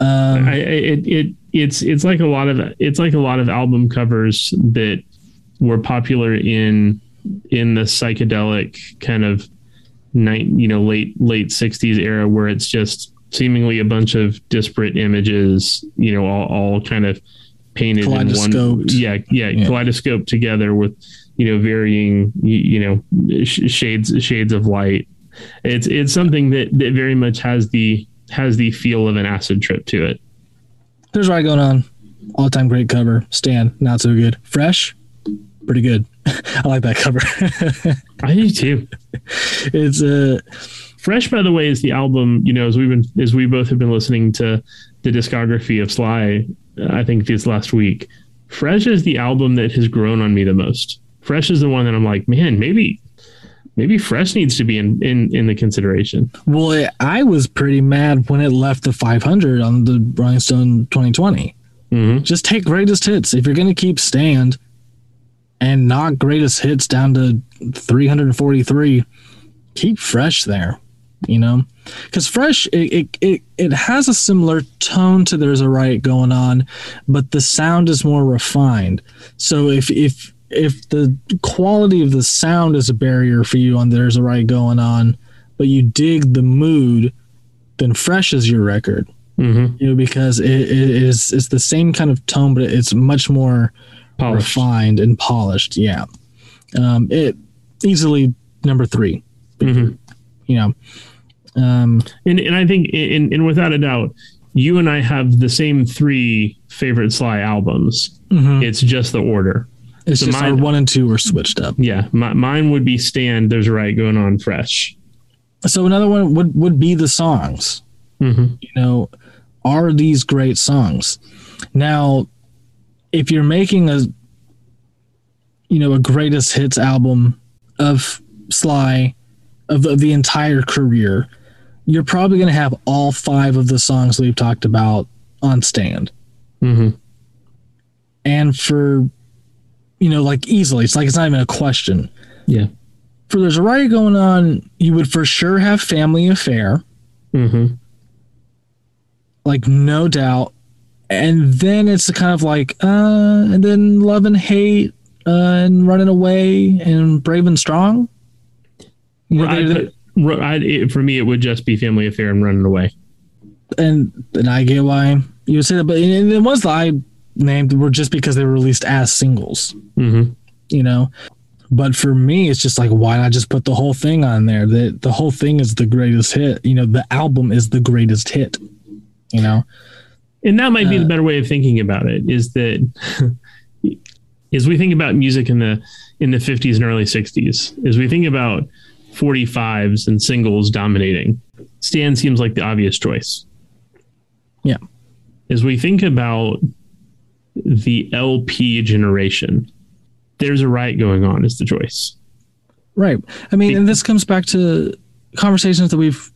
B: Um,
A: I, I it, it it's it's like a lot of it's like a lot of album covers that were popular in in the psychedelic kind of night you know late late 60s era where it's just seemingly a bunch of disparate images you know all, all kind of painted in one yeah, yeah
B: Yeah.
A: kaleidoscope together with you know varying you, you know sh- shades shades of light it's it's something that that very much has the has the feel of an acid trip to it
B: There's riot going on. All time great cover. Stand, not so good. Fresh, pretty good. I like that cover.
A: I do too.
B: it's uh
A: Fresh, by the way, is the album. You know, as we've been, as we both have been listening to the discography of Sly, uh, I think this last week. Fresh is the album that has grown on me the most. Fresh is the one that I'm like, man, maybe, maybe Fresh needs to be in in in the consideration.
B: well, I was pretty mad when it left the 500 on the Rolling Stone 2020.
A: Mm-hmm.
B: Just take greatest hits. If you're gonna keep stand and knock greatest hits down to 343, keep fresh there. You know, because fresh it, it it it has a similar tone to there's a riot going on, but the sound is more refined. So if if if the quality of the sound is a barrier for you on there's a riot going on, but you dig the mood, then fresh is your record
A: Mm-hmm.
B: you know, because it, it is it's the same kind of tone, but it's much more
A: Polished.
B: refined and polished. Yeah, um, it easily number three.
A: Mhm.
B: You know, um,
A: And and I think, and and without a doubt, you and I have the same three favorite Sly albums.
B: mhm.
A: It's just the order.
B: it's
A: so
B: just
A: mine-
B: one and two are switched up.
A: Yeah, my, mine would be Stand. There's a Riot Going On. Fresh.
B: So another one would would be the songs.
A: Mm-hmm.
B: you know, are these great songs? Now, if you're making a, you know, a greatest hits album of Sly, of, of the entire career, you're probably going to have all five of the songs we've talked about on stand.
A: Mm-hmm.
B: And for, you know, like easily, it's like it's not even a question.
A: Yeah.
B: For There's a Riot Going On, you would for sure have Family Affair.
A: Mm-hmm.
B: like no doubt and then it's kind of like uh and then love and hate uh and running away and brave and strong. You know,
A: I,
B: they- they-
A: Ru- I, it, for me, it would just be Family Affair and Running Away.
B: and and i get why you would say that but and the ones that i named were just because they were released as singles.
A: Mm-hmm.
B: you know? But for me it's just like why not just put the whole thing on there? The the whole thing is the greatest hit. You know the album is the greatest hit. You know
A: And that might be
B: Uh,
A: the better way of thinking about it. Is that as we think about music in the in the 50s and early 60s, as we think about 45s and singles dominating, Stand seems like the obvious choice.
B: Yeah.
A: As we think about the LP generation, there's a riot going on is the choice.
B: Right. I mean, and this comes back to conversations that we've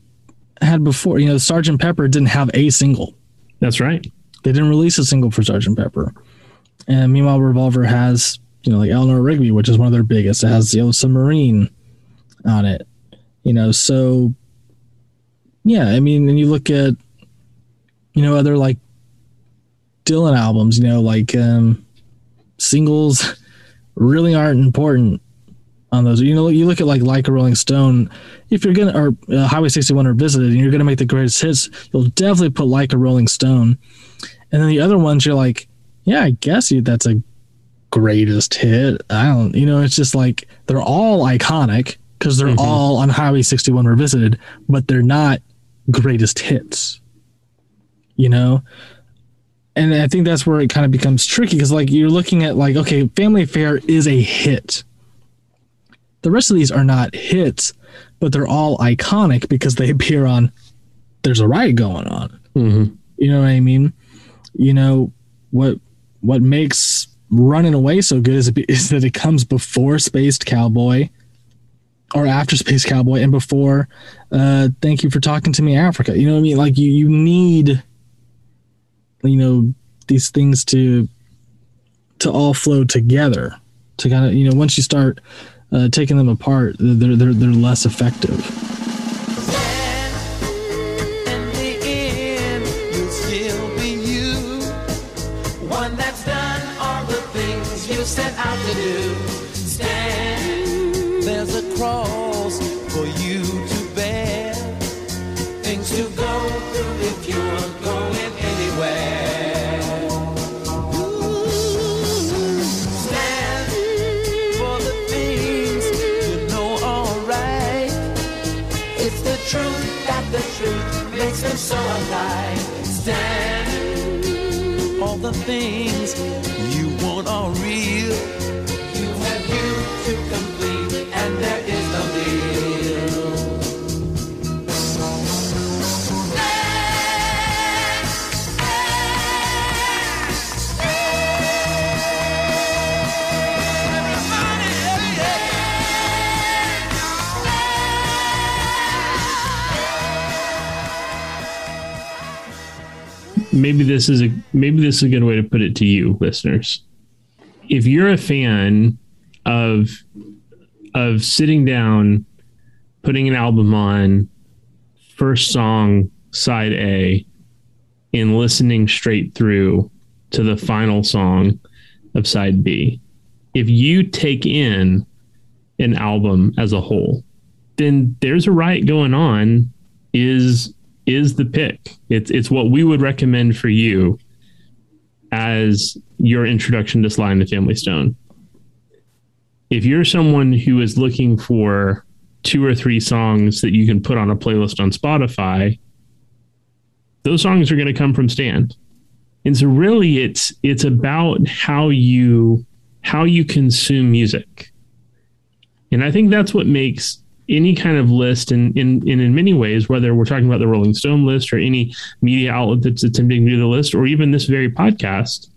B: had before. You know, Sergeant Pepper didn't have a single.
A: That's right.
B: They didn't release a single for Sergeant Pepper. And meanwhile, Revolver has, you know, like Eleanor Rigby, which is one of their biggest. It has Yellow Submarine on it. You know, so yeah, I mean, and you look at, you know, other like Dylan albums, you know, like um singles really aren't important on those. You know, you look at like like a Rolling Stone. If you're gonna or uh, Highway 61 Revisited, and you're gonna make the greatest hits, you'll definitely put like a Rolling Stone. And then the other ones, you're like, yeah, I guess you, that's a greatest hit. I don't, you know, it's just like they're all iconic. because they're
A: Mhm.
B: all on Highway 61 revisited, but they're not greatest hits. You know? And I think that's where it kind of becomes tricky because, like, you're looking at, like, okay, Family Affair is a hit. The rest of these are not hits, but they're all iconic because they appear on There's a Riot Going On.
A: Mhm.
B: You know what I mean? You know what what makes Running Away so good is, is that it comes before Spaced Cowboy or after Space Cowboy and before uh Thank You for Talking to Me Africa. You know what I mean? Like you you need you know these things to to all flow together to kind of you know once you start uh, taking them apart they're they're they're less effective.
D: It's the truth that the truth makes them so alive. Stand. All the things you want are real.
A: Maybe this is a maybe this is a good way to put it to you listeners. If you're a fan of of sitting down putting an album on first song side a and listening straight through to the final song of side b if you take in an album as a whole then there's a riot going on. Is is the pick. It's it's what we would recommend for you as your introduction to Sly and the Family Stone. If you're someone who is looking for two or three songs that you can put on a playlist on Spotify, those songs are going to come from Stand. And so really it's it's about how you how you consume music. And I think that's what makes any kind of list and in, in, in many ways, whether we're talking about the Rolling Stone list or any media outlet that's attempting to do the list, or even this very podcast,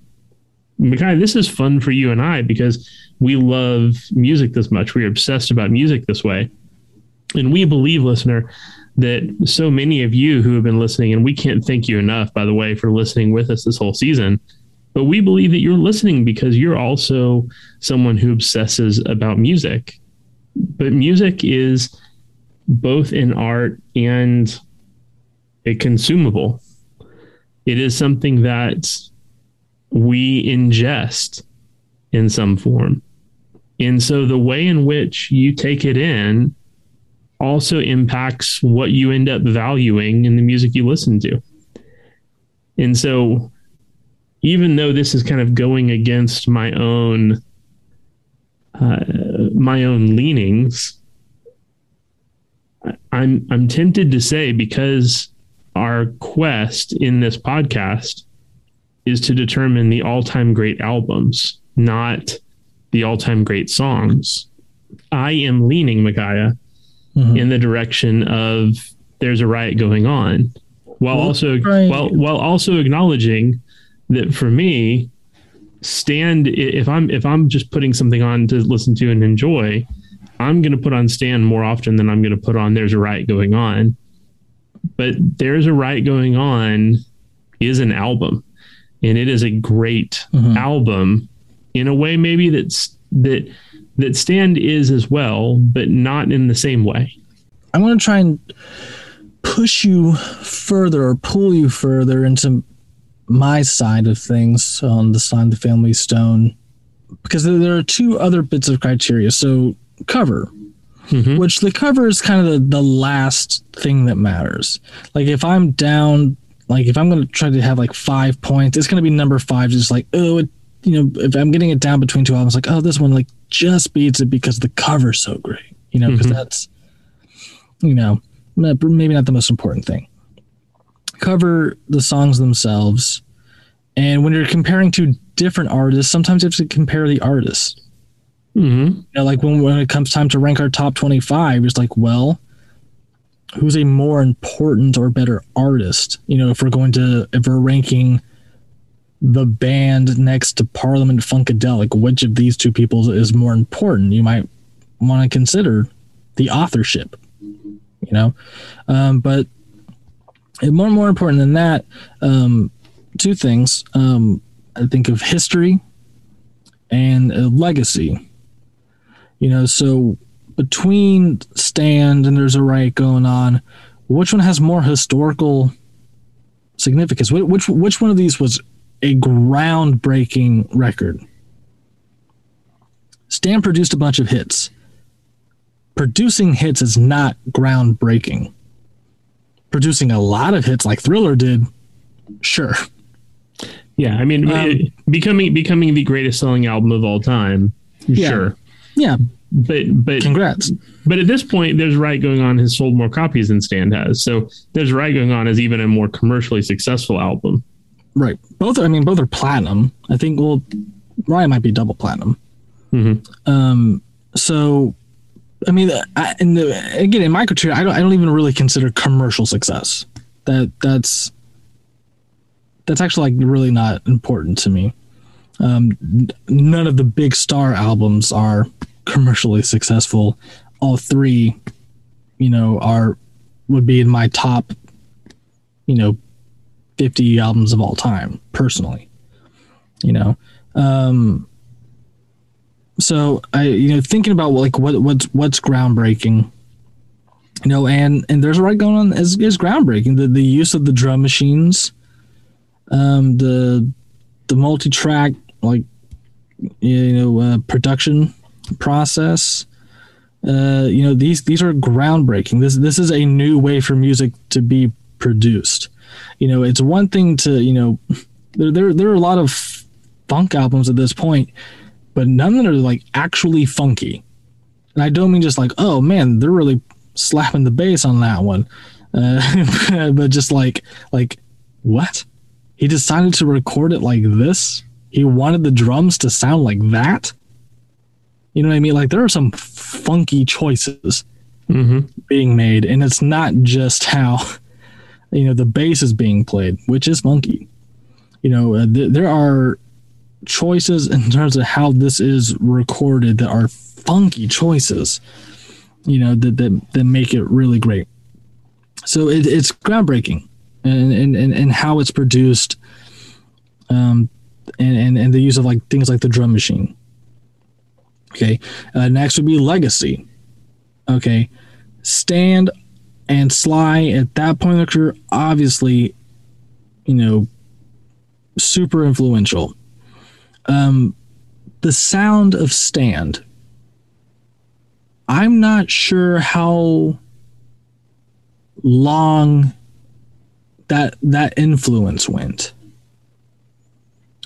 A: Makai, this is fun for you and I because we love music this much. We're obsessed about music this way. And we believe, listener, that so many of you who have been listening, and we can't thank you enough, by the way, for listening with us this whole season. But we believe that you're listening because you're also someone who obsesses about music but music is both an art and a consumable. It is something that we ingest in some form. And so the way in which you take it in also impacts what you end up valuing in the music you listen to. And so even though this is kind of going against my own uh, my own leanings, I'm I'm tempted to say because our quest in this podcast is to determine the all-time great albums, not the all-time great songs. I am leaning, Micaiah,
B: Mhm.
A: in the direction of there's a riot going on, while
B: Well,
A: also
B: right.
A: while while also acknowledging that for me, stand if I'm if I'm just putting something on to listen to and enjoy, I'm going to put on stand more often than I'm going to put on there's a riot going on. But there's a riot going on is an album, and it is a great
B: Mhm.
A: album in a way maybe that's that that stand is as well, but not in the same way.
B: I want to try and push you further or pull you further into my side of things on the side of the family stone because there- are two other bits of criteria. So cover,
A: Mhm.
B: which the cover is kind of the, the last thing that matters. Like if I'm down, like if I'm going to try to have like five points, it's going to be number five. Just like, oh, it, you know, if I'm getting it down between two albums, like, oh, this one like just beats it because the cover's so great. You know, because
A: Mhm.
B: that's you know maybe not the most important thing. Cover the songs themselves, and when you're comparing to different artists, sometimes you have to compare the artists.
A: hmm
B: You know, like when when it comes time to rank our top twenty five, it's like, well, who's a more important or better artist? You know, if we're going to if we're ranking the band next to Parliament Funkadelic, which of these two people is more important? You might want to consider the authorship. You know, um, but and more more important than that, um, two things. Um, I think of history and legacy. You know so between stand and there's a riot going on which one has more historical significance? Which which one of these was a groundbreaking record? Stand produced a bunch of hits. Producing hits is not groundbreaking producing a lot of hits like thriller did sure
A: Yeah, I mean,
B: Um,
A: it- becoming becoming the greatest selling album of all time.
B: Yeah.
A: Sure,
B: yeah
A: but but
B: congrats
A: but at this point, there's riot going on has sold more copies than Stand has. So there's riot going on is even a more commercially successful album.
B: right both i mean both are platinum i think well ryan might be double platinum
A: Mhm.
B: Um, so, I mean, I, the, again, in microtrade, I don't, I don't even really consider commercial success. That that's that's actually like really not important to me. Um, none of the big star albums are commercially successful. All three, you know, are would be in my top, you know, fifty albums of all time, personally. You know, um, so I you know thinking about like what what's what's groundbreaking you know and and there's a right going on is, is groundbreaking. The the use of the drum machines um the the multi-track like you know uh, production process uh you know these these are groundbreaking. This this is a new way for music to be produced. You know it's one thing to you know there there, there are a lot of funk albums at this point but none of them are like actually funky. And I don't mean just like, oh man, they're really slapping the bass on that one, uh, but just like, like, what? He decided to record it like this. He wanted the drums to sound like that. You know what I mean? Like there are some funky choices
A: hmm
B: being made, and it's not just how you know the bass is being played, which is funky. You know, uh, th- there are choices in terms of how this is recorded that are funky choices. You know that that, that make it really great. So it, it's groundbreaking, and, and and and how it's produced, um, and, and and the use of like things like the drum machine. Okay, uh, next would be legacy. Okay, Stand and Sly at that point in their career, obviously, you know, super influential. Um, the sound of Stand. I'm not sure how long that that influence went.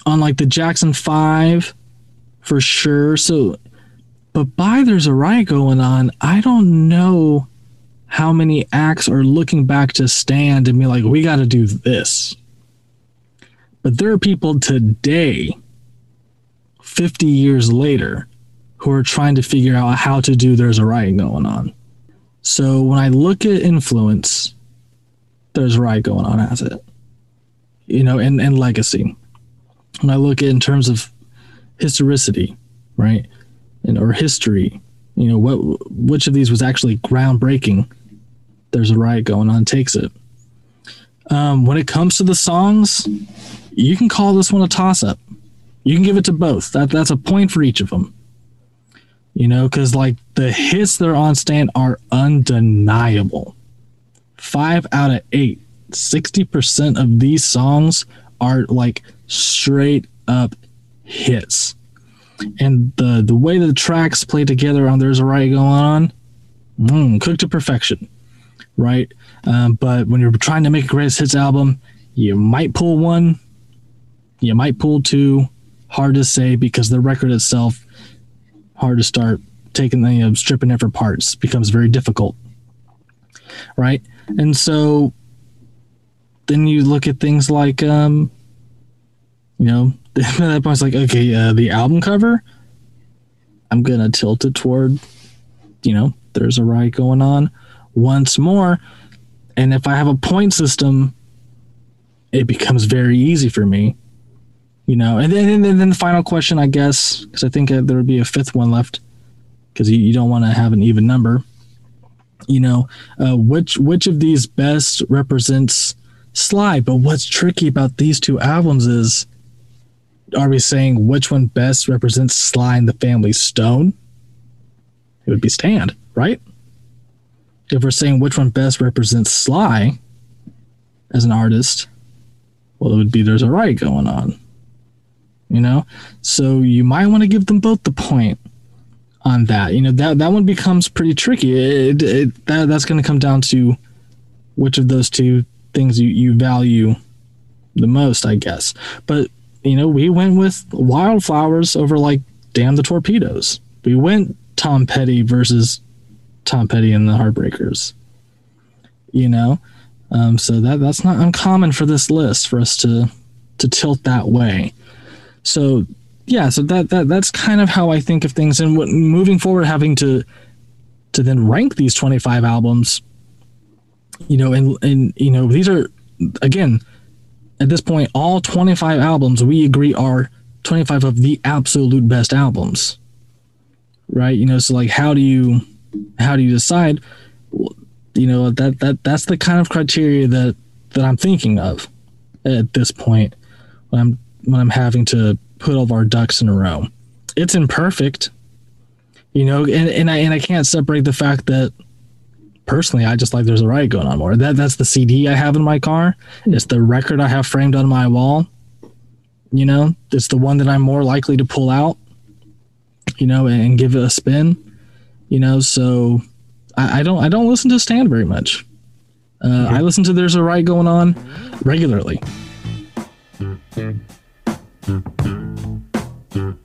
B: On like the Jackson 5 for sure. So but by there's a riot going on. I don't know how many acts are looking back to stand and be like we got to do this. But there are people today 50 years later who are trying to figure out how to do there's a riot going on so when I look at influence, there's a riot going on as it, you know, and, and legacy. When I look at in terms of historicity, right, and or history, you know, what which of these was actually groundbreaking? There's a riot going on. Takes it. Um, when it comes to the songs, you can call this one a toss up. You can give it to both. That that's a point for each of them you know, because like the hits that are on stand are undeniable. Five out of eight, 60% of these songs are like straight up hits. And the the way the tracks play together on There's a Riot Going On, mm, cooked to perfection, right? Um, but when you're trying to make a greatest hits album, you might pull one, you might pull two. Hard to say because the record itself hard to start taking the you know, stripping it for parts becomes very difficult, right? And so then you look at things like, um, you know, at that point it's like, okay, uh, the album cover, I'm gonna tilt it toward, you know, there's a riot going on once more, and if I have a point system, it becomes very easy for me you know and then and then the final question i guess because i think there would be a fifth one left because you, you don't want to have an even number. You know uh, which which of these best represents sly? But what's tricky about these two albums is are we saying which one best represents sly and the family stone? It would be stand right? If we're saying which one best represents sly as an artist well it would be there's a riot going on you know? So you might want to give them both the point on that. You know that that one becomes pretty tricky. It, it, that, that's going to come down to which of those two things you, you value the most i guess. But you know we went with wildflowers over like damn the torpedoes. We went tom petty versus tom petty and the heartbreakers you know? Um, so that that's not uncommon for this list for us to to tilt that way so yeah so that that that's kind of how i think of things. And what, moving forward having to to then rank these 25 albums you know and and you know these are again at this point all 25 albums we agree are 25 of the absolute best albums. Right? You know so like how do you how do you decide? You know that that that's the kind of criteria that that i'm thinking of at this point. When i'm when I'm having to put all of our ducks in a row. It's imperfect, you know, and, and I and I can't separate the fact that personally I just like there's a riot going on more. That that's the CD I have in my car. Hmm. It's the record I have framed on my wall. You know, it's the one that I'm more likely to pull out, you know, and, and give it a spin. You know, so I, I don't I don't listen to Stand very much. Uh, hmm. I listen to There's a Riot Going On regularly. Hmm. Mm-hmm. Mm-hmm.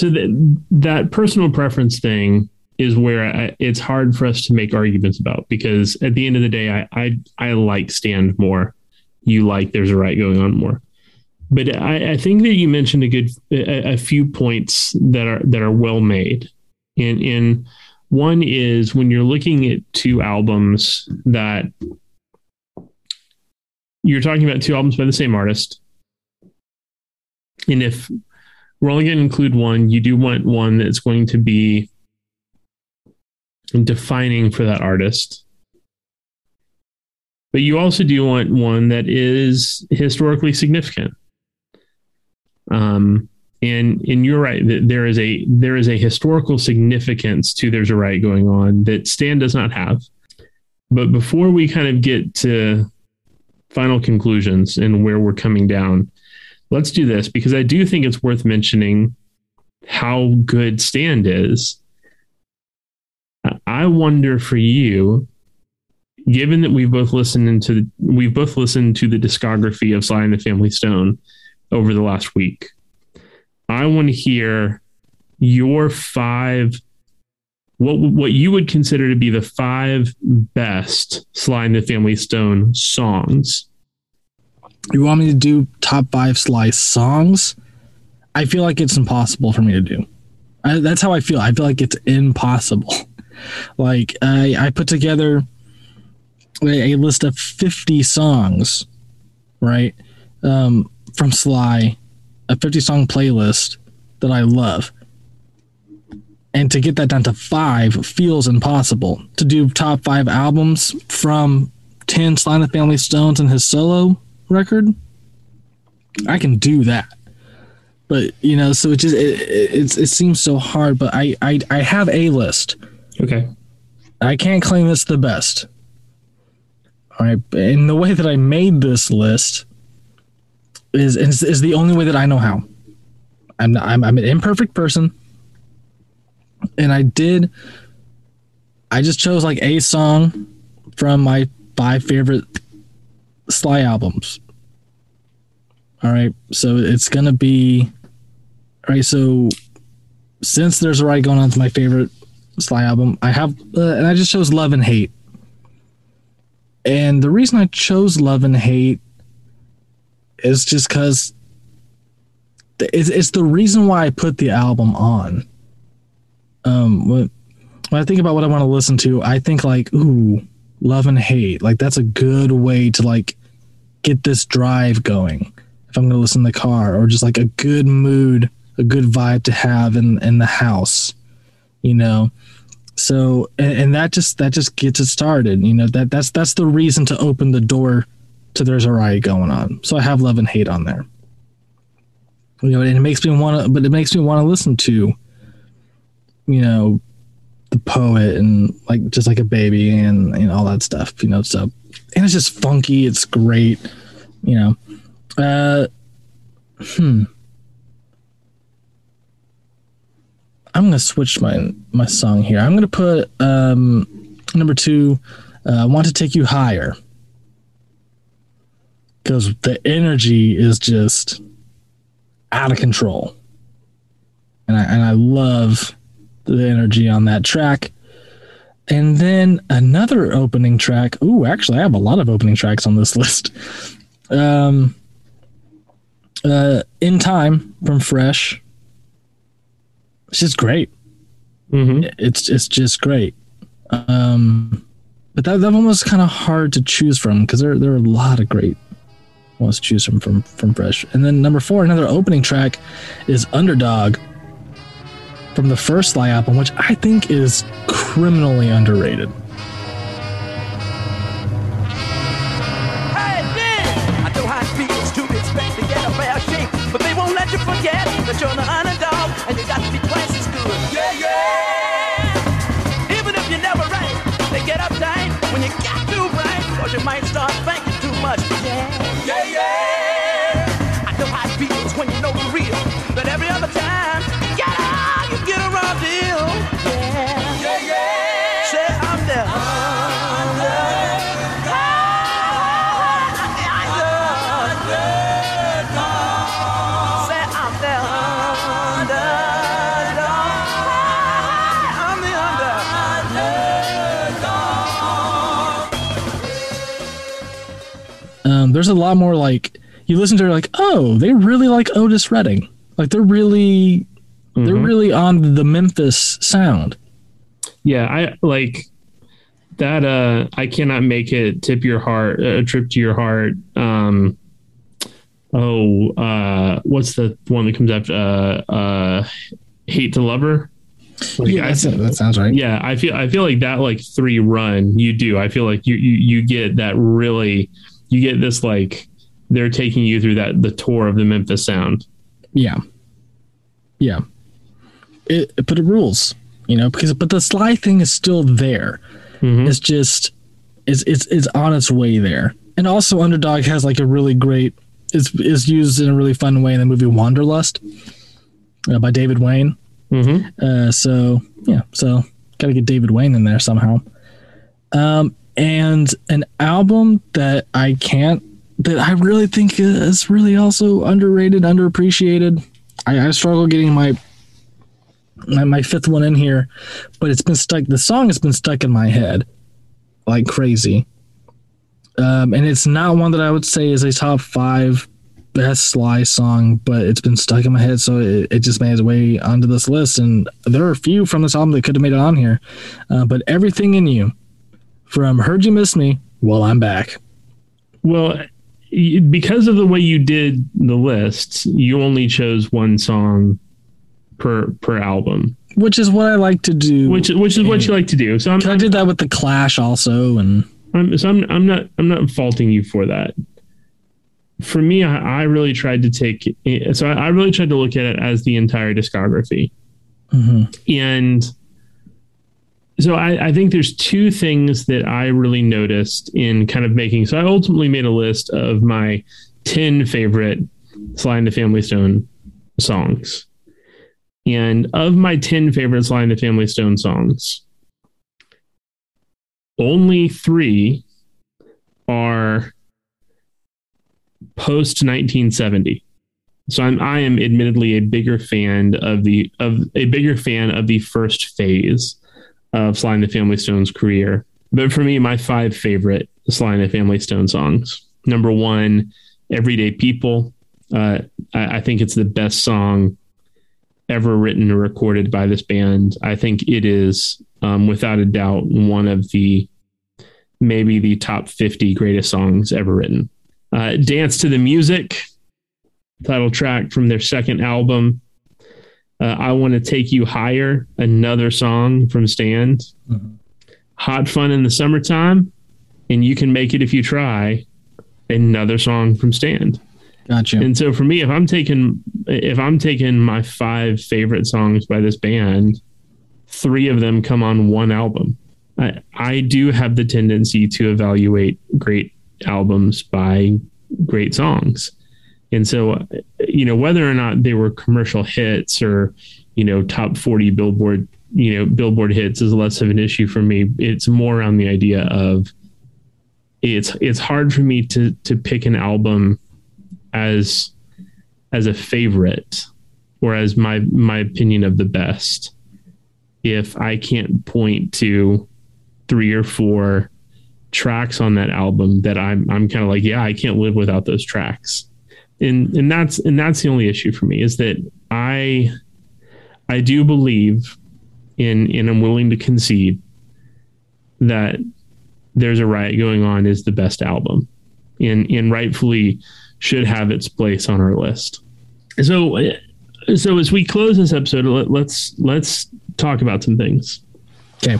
A: So that that personal preference thing is where I, it's hard for us to make arguments about because at the end of the day, I I, I like stand more. You like there's a riot going on more. But I, I think that you mentioned a good a, a few points that are that are well made, and and one is when you're looking at two albums that you're talking about two albums by the same artist, and if we're only going to include one. You do want one that's going to be defining for that artist. But you also do want one that is historically significant. Um, and and you're right that there is a there is a historical significance to there's a riot going on that Stand does not have. But before we kind of get to final conclusions and where we're coming down, let's do this because I do think it's worth mentioning how good Stand is. I wonder for you, given that we've both listened into we've both listened to the discography of Sly and the Family Stone over the last week. I want to hear your five what what you would consider to be the five best Sly and the Family Stone songs.
B: You want me to do top five Sly songs? I feel like it's impossible for me to do. I, that's how I feel. I feel like it's impossible. Like I, I put together a, a list of 50 songs, right? Um, from Sly, a 50 song playlist that I love. And to get that down to five feels impossible. To do top five albums from 10 Sly and the Family Stones and his solo record, I can do that. But, you know, so it just, it, it, it seems so hard, but I, I, I have a list.
A: Okay.
B: I can't claim it's the best. All right, and the way that I made this list is is, is the only way that I know how. I'm, not, I'm I'm an imperfect person, and I did. I just chose like a song from my five favorite Sly albums. All right, so it's gonna be. All right, so since there's a riot going on to my favorite Sly album. I have, uh, and I just chose Love and Hate. And the reason I chose Love and Hate is just because it's, it's the reason why I put the album on. Um, when, when I think about what I want to listen to, I think like, ooh, Love and Hate. Like that's a good way to like get this drive going. If I'm going to listen in the car, or just like a good mood, a good vibe to have in in the house, you know? So and, and that just that just gets it started you know? That that's that's the reason to open the door to there's a riot going on. So i have love and hate on there. You know and it makes me want to but it makes me want to listen to you know the poet and like just like a baby and and all that stuff you know so and it's just funky it's great you know uh hmm I'm gonna switch my my song here. I'm gonna put um, number two. Uh, Want to take you higher because the energy is just out of control, and I and I love the energy on that track. And then another opening track. Ooh, actually, I have a lot of opening tracks on this list. Um, uh, in time from Fresh it's just great.
A: hmm
B: It's it's just great. Um, but that that one was kind of hard to choose from because there there are a lot of great ones to choose from from from Fresh. And then number four, another opening track, is Underdog from the first Sly album, which I think is criminally underrated.
D: Hey, yeah! I know how it feels
B: Um, there's a lot more like you listen to her like, oh, they really like Otis Redding. Like they're really they're
A: Mhm.
B: really on the Memphis sound.
A: Yeah, I like that. Uh, I cannot make it tip your heart, a trip to your heart. Um, oh, uh, what's the one that comes after? Uh, uh, hate to love her. Like,
B: yeah,
A: I-
B: that sounds right.
A: yeah, I feel I feel like that like three run you do. I feel like you you you get that really you get this like they're taking you through that the tour of the Memphis sound.
B: Yeah. Yeah. It, but it rules, you know, because but the Sly thing is still there.
A: Mhm.
B: It's just it's it's it's on its way there. And also Underdog has like a really great is is used in a really fun way in the movie Wanderlust uh, by David Wain.
A: Mhm.
B: Uh, so yeah, so got to get David Wain in there somehow. Um, and an album that I can't that I really think is really also underrated, underappreciated. I, I struggle getting my, my my fifth one in here, but it's been stuck. The song has been stuck in my head like crazy. Um, and it's not one that I would say is a top five best Sly song, but it's been stuck in my head, so it, it just made its way onto this list. And there are a few from this album that could have made it on here, uh, but everything in you, from "Heard You Miss Me," well, I'm back.
A: Well, because of the way you did the lists, you only chose one song per per album,
B: Which is what I like to do.
A: which which is what you like to do. So I'm,
B: I did that with the Clash also, and
A: I'm so I'm I'm not I'm not faulting you for that. For me, I, I really tried to take so I, I really tried to look at it as the entire discography,
B: Mhm.
A: and so I, I think there's two things that I really noticed in kind of making. So I ultimately made a list of my ten favorite Sly and the Family Stone songs, and of my ten favorite Sly and the Family Stone songs, only three are post 1970 so I'm I am admittedly a bigger fan of the of a bigger fan of the first phase of Sly and the Family Stone's career. But for me, my five favorite Sly and the Family Stone songs. Number one, Everyday People. Uh, I, I think it's the best song ever written or recorded by this band. I think it is, um, without a doubt, one of the maybe the top 50 greatest songs ever written. Uh, Dance to the Music, title track from their second album. Uh, I Want to Take You Higher, another song from Stand.
B: Mhm.
A: Hot Fun in the Summertime, and You Can Make It If You Try, another song from Stand.
B: gotcha.
A: And so for me, if I'm taking if I'm taking my five favorite songs by this band, three of them come on one album. I I do have the tendency to evaluate great albums by great songs. And so you know whether or not they were commercial hits or you know top 40 billboard you know billboard hits is less of an issue for me. It's more around the idea of it's it's hard for me to to pick an album as as a favorite or as my my opinion of the best. If I can't point to three or four tracks on that album that I'm I'm kind of like yeah I can't live without those tracks and and that's and that's the only issue for me is that I I do believe in and I'm willing to concede that there's a riot going on is the best album and and rightfully should have its place on our list so so as we close this episode let, let's let's talk about some things
B: Okay.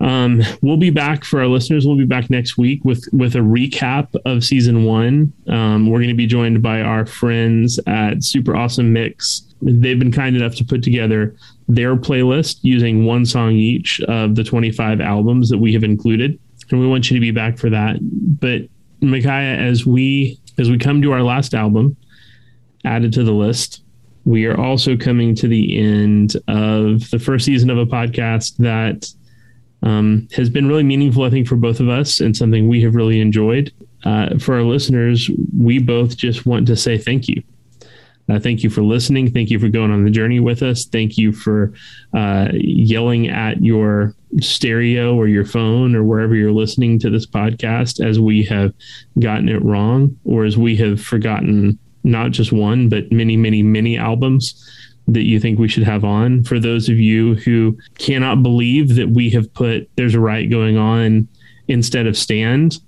A: Um, we'll be back for our listeners. We'll be back next week with with a recap of season one. Um, we're going to be joined by our friends at Super Awesome Mix. They've been kind enough to put together their playlist using one song each of the 25 albums that we have included, and we want you to be back for that. But Micaiah, as we as we come to our last album added to the list, we are also coming to the end of the first season of a podcast that um, has been really meaningful, I think, for both of us and something we have really enjoyed. Uh, for our listeners, we both just want to say thank you. Uh, thank you for listening. Thank you for going on the journey with us. Thank you for uh, yelling at your stereo or your phone or wherever you're listening to this podcast as we have gotten it wrong or as we have forgotten not just one, but many, many, many albums that you think we should have on. For those of you who cannot believe that we have put There's a Riot Going On instead of Stand,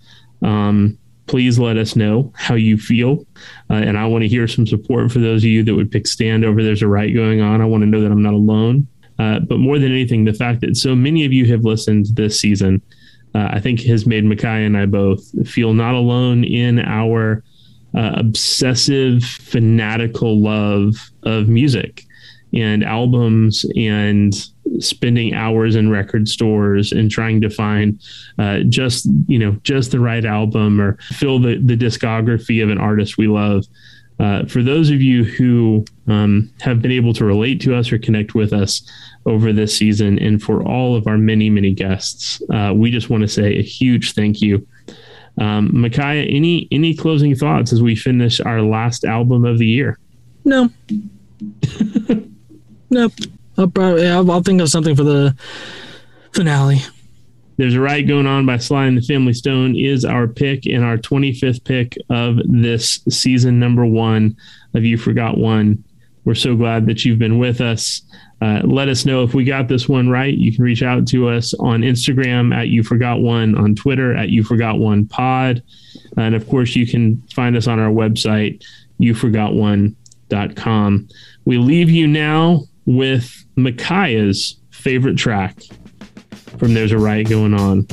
A: um, please let us know how you feel. Uh, and I want to hear some support for those of you that would pick Stand over There's a Riot Going On. I want to know that I'm not alone. Uh, but more than anything, the fact that so many of you have listened this season, uh, I think has made Micaiah and I both feel not alone in our uh, obsessive, fanatical love of music and albums and spending hours in record stores and trying to find uh, just you know just the right album or fill the, the discography of an artist we love. Uh, for those of you who um, have been able to relate to us or connect with us over this season and for all of our many many guests uh, we just want to say a huge thank you um, Micaiah, any any closing thoughts as we finish our last album of the year?
B: No. nope. I'll probably I'll, I'll think of something for the finale.
A: There's a Riot Going On by Sly and the Family Stone is our pick and our 25th pick of this season number one of You Forgot One. We're so glad that you've been with us. Uh, let us know if we got this one right. You can reach out to us on Instagram at You Forgot One, on Twitter at You Forgot One Pod. And of course, you can find us on our website, youforgotone.com. We leave you now with Micaiah's favorite track from There's a Riot Going On.